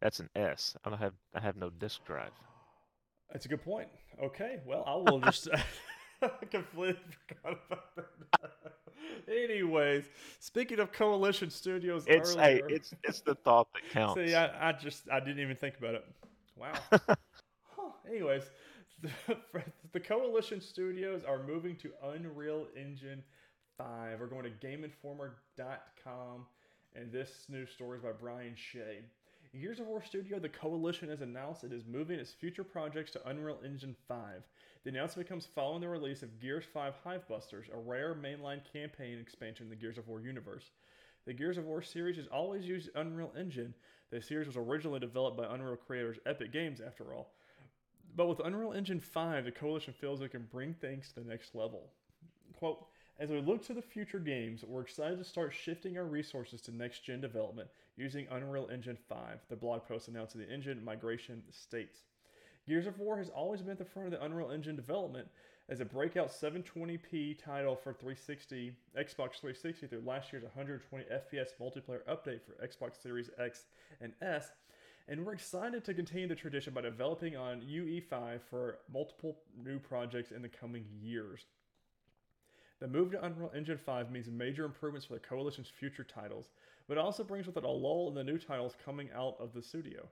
That's an S. I don't have I have no disk drive. That's a good point. Okay, well I will just completely forgot about that. Anyways, speaking of Coalition Studios, It's earlier, hey, it's it's the thought that counts. See, I, I just I didn't even think about it. Wow. huh. Anyways, the, the Coalition Studios are moving to Unreal Engine 5. We're going to GameInformer.com, and this news story is by Brian Shea. Gears of War Studio, the Coalition has announced it is moving its future projects to Unreal Engine 5. The announcement comes following the release of Gears 5 Hivebusters, a rare mainline campaign expansion in the Gears of War universe. The Gears of War series has always used Unreal Engine. The series was originally developed by Unreal creators Epic Games, after all. But with Unreal Engine 5, the Coalition feels it can bring things to the next level. Quote, as we look to the future games, we're excited to start shifting our resources to next gen development using Unreal Engine 5, the blog post announcing the engine migration states. Gears of War has always been at the front of the Unreal Engine development as a breakout 720p title for 360 Xbox 360 through last year's 120 FPS multiplayer update for Xbox Series X and S. And we're excited to continue the tradition by developing on UE5 for multiple new projects in the coming years. The move to Unreal Engine 5 means major improvements for the Coalition's future titles, but also brings with it a lull in the new titles coming out of the studio.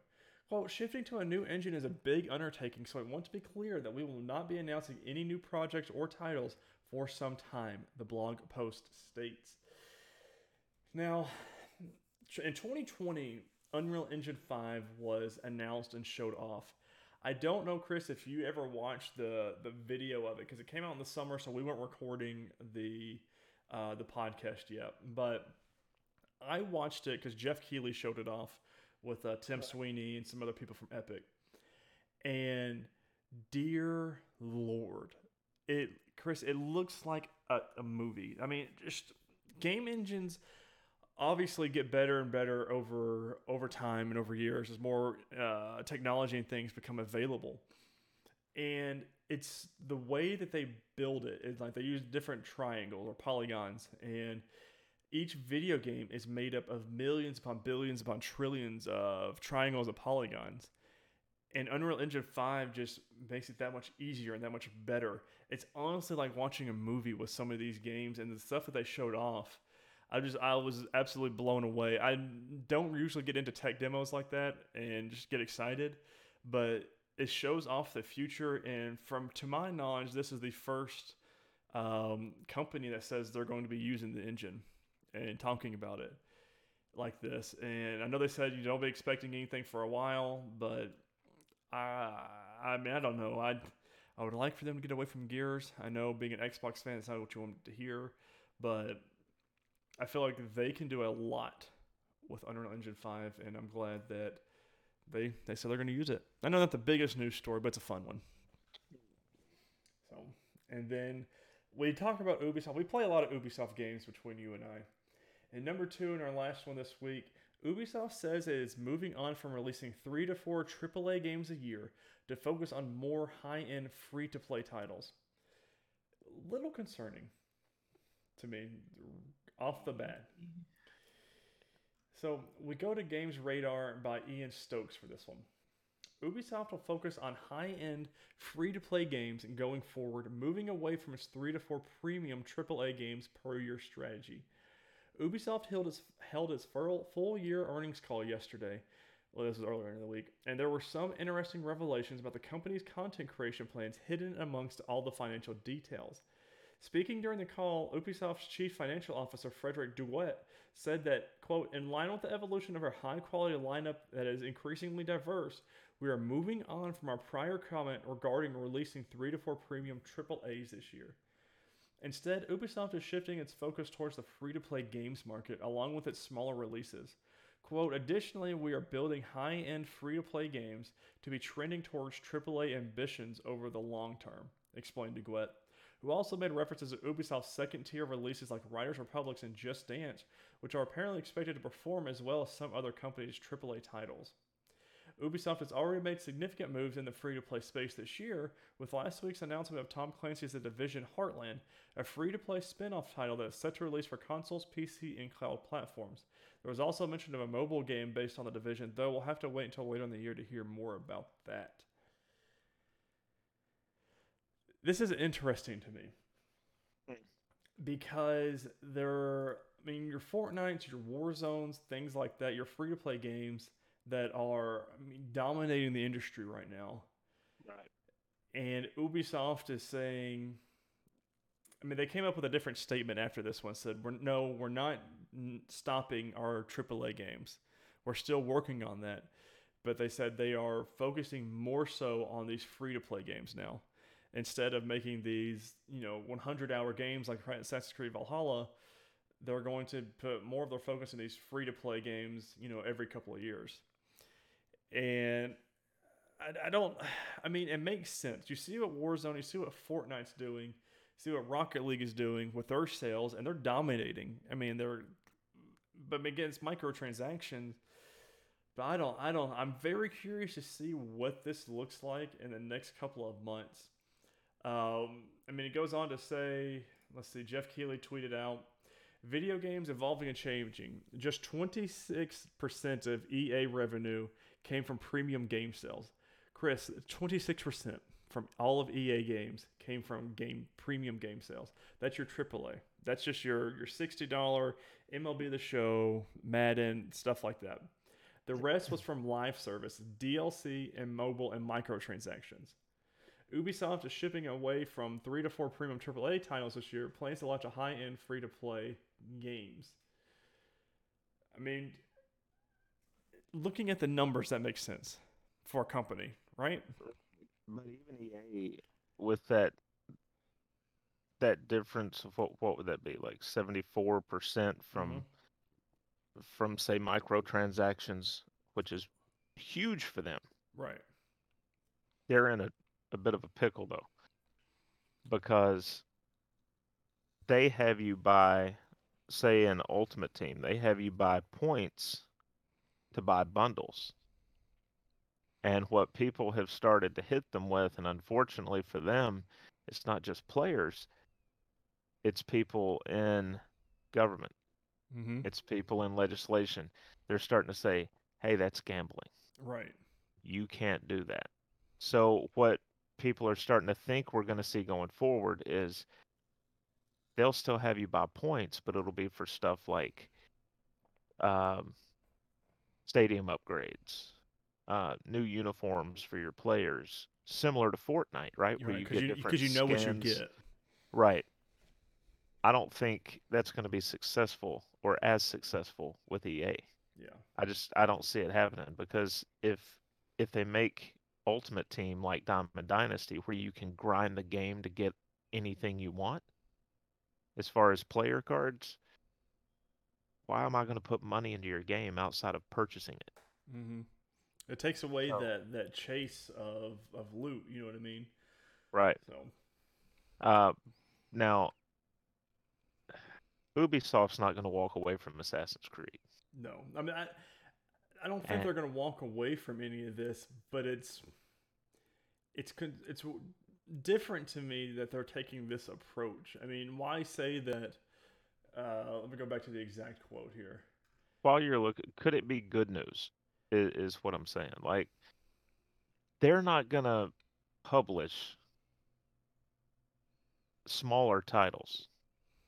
Quote, shifting to a new engine is a big undertaking, so I want to be clear that we will not be announcing any new projects or titles for some time, the blog post states. Now, in 2020, Unreal Engine 5 was announced and showed off. I don't know, Chris, if you ever watched the the video of it because it came out in the summer, so we weren't recording the uh, the podcast yet. But I watched it because Geoff Keighley showed it off with uh, Tim Sweeney and some other people from Epic. And dear Lord, it Chris, it looks like a, a movie. I mean, just game engines obviously get better and better over over time and over years as more uh, technology and things become available. And it's the way that they build it is like they use different triangles or polygons and each video game is made up of millions upon billions upon trillions of triangles and polygons. And Unreal Engine 5 just makes it that much easier and that much better. It's honestly like watching a movie with some of these games and the stuff that they showed off. I just I was absolutely blown away. I don't usually get into tech demos like that and just get excited, but it shows off the future and from to my knowledge this is the first um, company that says they're going to be using the engine and talking about it like this. And I know they said you don't be expecting anything for a while, but I I mean I don't know. I I would like for them to get away from Gears. I know being an Xbox fan, it's not what you want to hear, but I feel like they can do a lot with Unreal Engine 5, and I'm glad that they they said they're going to use it. I know not the biggest news story, but it's a fun one. So, and then we talk about Ubisoft. We play a lot of Ubisoft games between you and I. And number two, in our last one this week, Ubisoft says it is moving on from releasing three to four AAA games a year to focus on more high end free to play titles. Little concerning to me off the bat. So we go to Games Radar by Ian Stokes for this one. Ubisoft will focus on high end free to play games going forward, moving away from its three to four premium AAA games per year strategy. Ubisoft held its, held its full year earnings call yesterday. Well, this was earlier in the week, and there were some interesting revelations about the company's content creation plans hidden amongst all the financial details. Speaking during the call, Ubisoft's chief financial officer Frederick Duguet said that, quote, in line with the evolution of our high quality lineup that is increasingly diverse, we are moving on from our prior comment regarding releasing three to four premium AAAs this year. Instead, Ubisoft is shifting its focus towards the free to play games market along with its smaller releases. Quote, additionally, we are building high end free to play games to be trending towards AAA ambitions over the long term, explained Duguet, who also made references to Ubisoft's second tier releases like Riders Republics and Just Dance, which are apparently expected to perform as well as some other companies' AAA titles. Ubisoft has already made significant moves in the free to play space this year, with last week's announcement of Tom Clancy's The Division Heartland, a free to play spin off title that is set to release for consoles, PC, and cloud platforms. There was also mention of a mobile game based on The Division, though we'll have to wait until later in the year to hear more about that. This is interesting to me hmm. because there, I mean, your Fortnites, your Warzones, things like that, your free to play games that are I mean, dominating the industry right now. Right. And Ubisoft is saying, I mean, they came up with a different statement after this one. Said, "We're no, we're not stopping our AAA games. We're still working on that." But they said they are focusing more so on these free to play games now, instead of making these, you know, 100 hour games like Assassin's Creed Valhalla. They're going to put more of their focus in these free to play games, you know, every couple of years. And I, I don't, I mean, it makes sense. You see what Warzone, you see what Fortnite's doing, see what Rocket League is doing with their sales, and they're dominating. I mean, they're, but again, it's microtransactions. But I don't, I don't, I'm very curious to see what this looks like in the next couple of months. Um, I mean, it goes on to say, let's see, Geoff Keighley tweeted out, video games evolving and changing. Just 26% of EA revenue came from premium game sales. Chris, 26% from all of EA games came from game premium game sales. That's your AAA. That's just your your $60 MLB The Show, Madden, stuff like that. The rest was from live service, DLC, and mobile and microtransactions. Ubisoft is shipping away from three to four premium AAA titles this year, plans to launch a high end free to play games. I mean, looking at the numbers, that makes sense for a company, right? But even EA, with that that difference of what what would that be like seventy four percent from Mhm. from say microtransactions, which is huge for them. Right. They're in a, a bit of a pickle though, because they have you buy, say, an ultimate team. They have you buy points to buy bundles. And what people have started to hit them with, and unfortunately for them, it's not just players, it's people in government, Mm-hmm. it's people in legislation. They're starting to say, hey, that's gambling. Right. You can't do that. So, what people are starting to think we're going to see going forward is they'll still have you buy points, but it'll be for stuff like um, stadium upgrades, uh, new uniforms for your players, similar to Fortnite, right? Right. you Because get you, different 'cause you know what you get. Right. I don't think that's going to be successful or as successful with EA. Yeah. I just I don't see it happening because if if they make Ultimate Team like Diamond Dynasty where you can grind the game to get anything you want as far as player cards, why am I going to put money into your game outside of purchasing it? Mm-hmm. It takes away So- that that chase of of loot. You know what I mean? Right. So Uh now Ubisoft's not going to walk away from Assassin's Creed. no, I mean I. I don't think And- they're going to walk away from any of this, but it's it's it's different to me that they're taking this approach. I mean, why say that? Uh, let me go back to the exact quote here. while you're looking, could it be good news? Is, is what I'm saying. Like, they're not gonna publish smaller titles,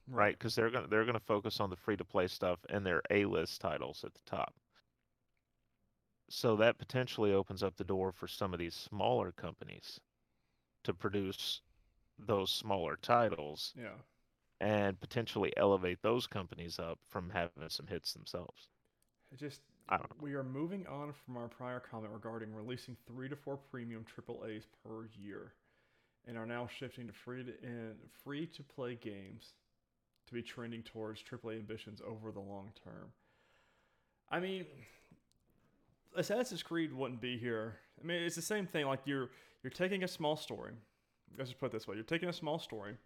right? Because they're gonna they're gonna focus on the free to play stuff and their A list titles at the top. So that potentially opens up the door for some of these smaller companies to produce those smaller titles Yeah. and potentially elevate those companies up from having some hits themselves. It just I don't know. we are moving on from our prior comment regarding releasing three to four premium AAA's per year, and are now shifting to free to in free to play games to be trending towards AAA ambitions over the long term. I mean, Assassin's Creed wouldn't be here. I mean, it's the same thing. Like you're you're taking a small story. Let's just put it this way: you're taking a small story,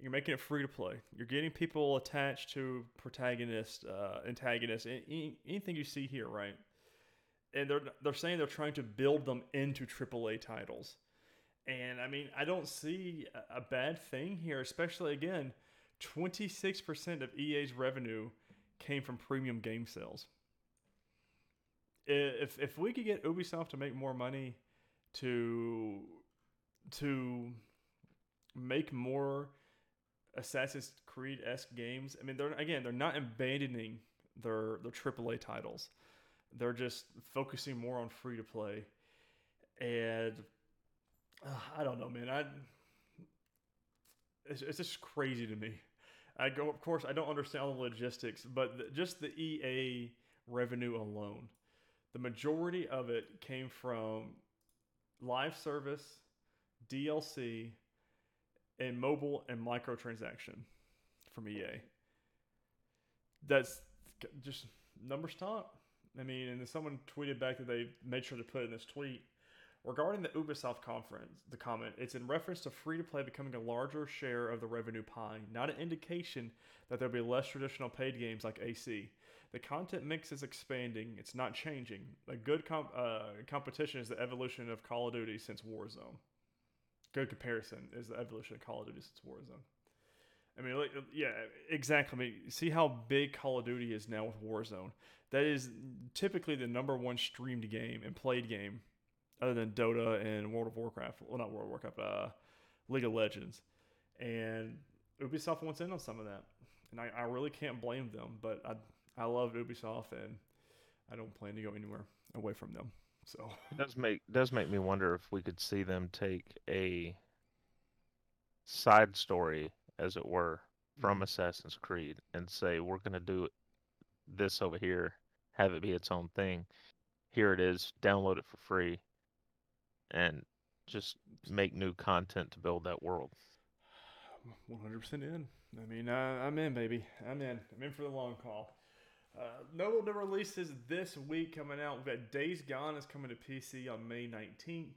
you're making it free to play. You're getting people attached to protagonists, uh, antagonists, any, anything you see here, right? And they're they're saying they're trying to build them into AAA titles. And I mean, I don't see a bad thing here, especially again, 26% of EA's revenue came from premium game sales. If if we could get Ubisoft to make more money to to make more Assassin's Creed esque games. I mean, they're again, they're not abandoning their their AAA titles. They're just focusing more on free to play, and uh, I don't know, man. I it's, it's just crazy to me. I go, of course, I don't understand all the logistics, but the, just the EA revenue alone, the majority of it came from live service, DLC, and mobile and microtransaction from EA. That's just numbers talk. I mean, and someone tweeted back that they made sure to put in this tweet regarding the Ubisoft conference. The comment it's in reference to free to play becoming a larger share of the revenue pie, not an indication that there'll be less traditional paid games like AC. The content mix is expanding; it's not changing. A good comp- uh, competition is the evolution of Call of Duty since Warzone good comparison is the evolution of Call of Duty since Warzone. I mean, like, yeah, exactly. I mean, see how big Call of Duty is now with Warzone. That is typically the number one streamed game and played game, other than Dota and World of Warcraft. Well, not World of Warcraft, uh, League of Legends. And Ubisoft wants in on some of that, and I, I really can't blame them. But I I love Ubisoft, and I don't plan to go anywhere away from them. So it does make does make me wonder if we could see them take a side story, as it were, from Mhm. Assassin's Creed and say we're gonna do this over here, have it be its own thing. Here it is, download it for free, and just make new content to build that world. 100% in. I mean, uh, I'm in, baby. I'm in. I'm in for the long haul. Uh, notable releases this week coming out. We've got Days Gone is coming to PC on May 19th.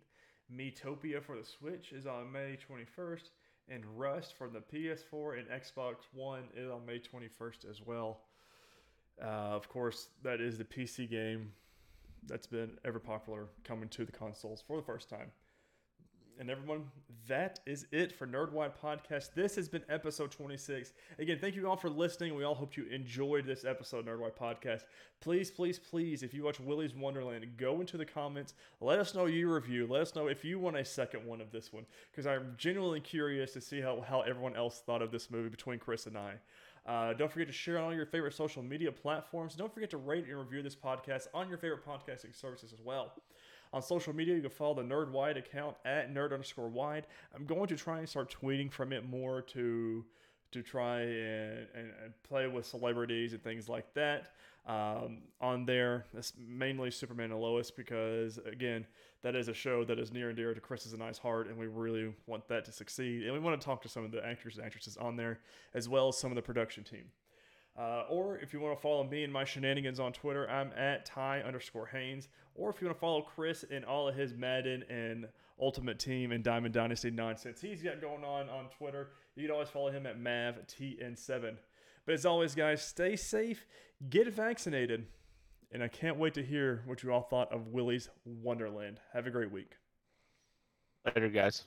Miitopia for the Switch is on May 21st. And Rust for the PS4 and Xbox One is on May 21st as well. Uh, of course, that is the PC game that's been ever popular coming to the consoles for the first time and everyone, that is it for Nerdwide Podcast. This has been episode 26. Again, thank you all for listening. We all hope you enjoyed this episode of Nerdwide Podcast. Please, please, please, if you watch Willy's Wonderland, go into the comments. Let us know your review. Let us know if you want a second one of this one, because I'm genuinely curious to see how, how everyone else thought of this movie between Chris and I. Uh, don't forget to share on all your favorite social media platforms. Don't forget to rate and review this podcast on your favorite podcasting services as well. On social media, you can follow the Nerd Wide account at nerd underscore wide. I'm going to try and start tweeting from it more to to try and, and, and play with celebrities and things like that um, on there. That's mainly Superman and Lois because, again, that is a show that is near and dear to Chris's and I's heart, and we really want that to succeed. And we want to talk to some of the actors and actresses on there, as well as some of the production team. Uh, or if you want to follow me and my shenanigans on Twitter, I'm at Ty underscore Haynes. Or if you want to follow Chris and all of his Madden and Ultimate Team and Diamond Dynasty nonsense he's got going on on Twitter, you can always follow him at MavTN7. But as always, guys, stay safe, get vaccinated, and I can't wait to hear what you all thought of Willy's Wonderland. Have a great week. Later, guys.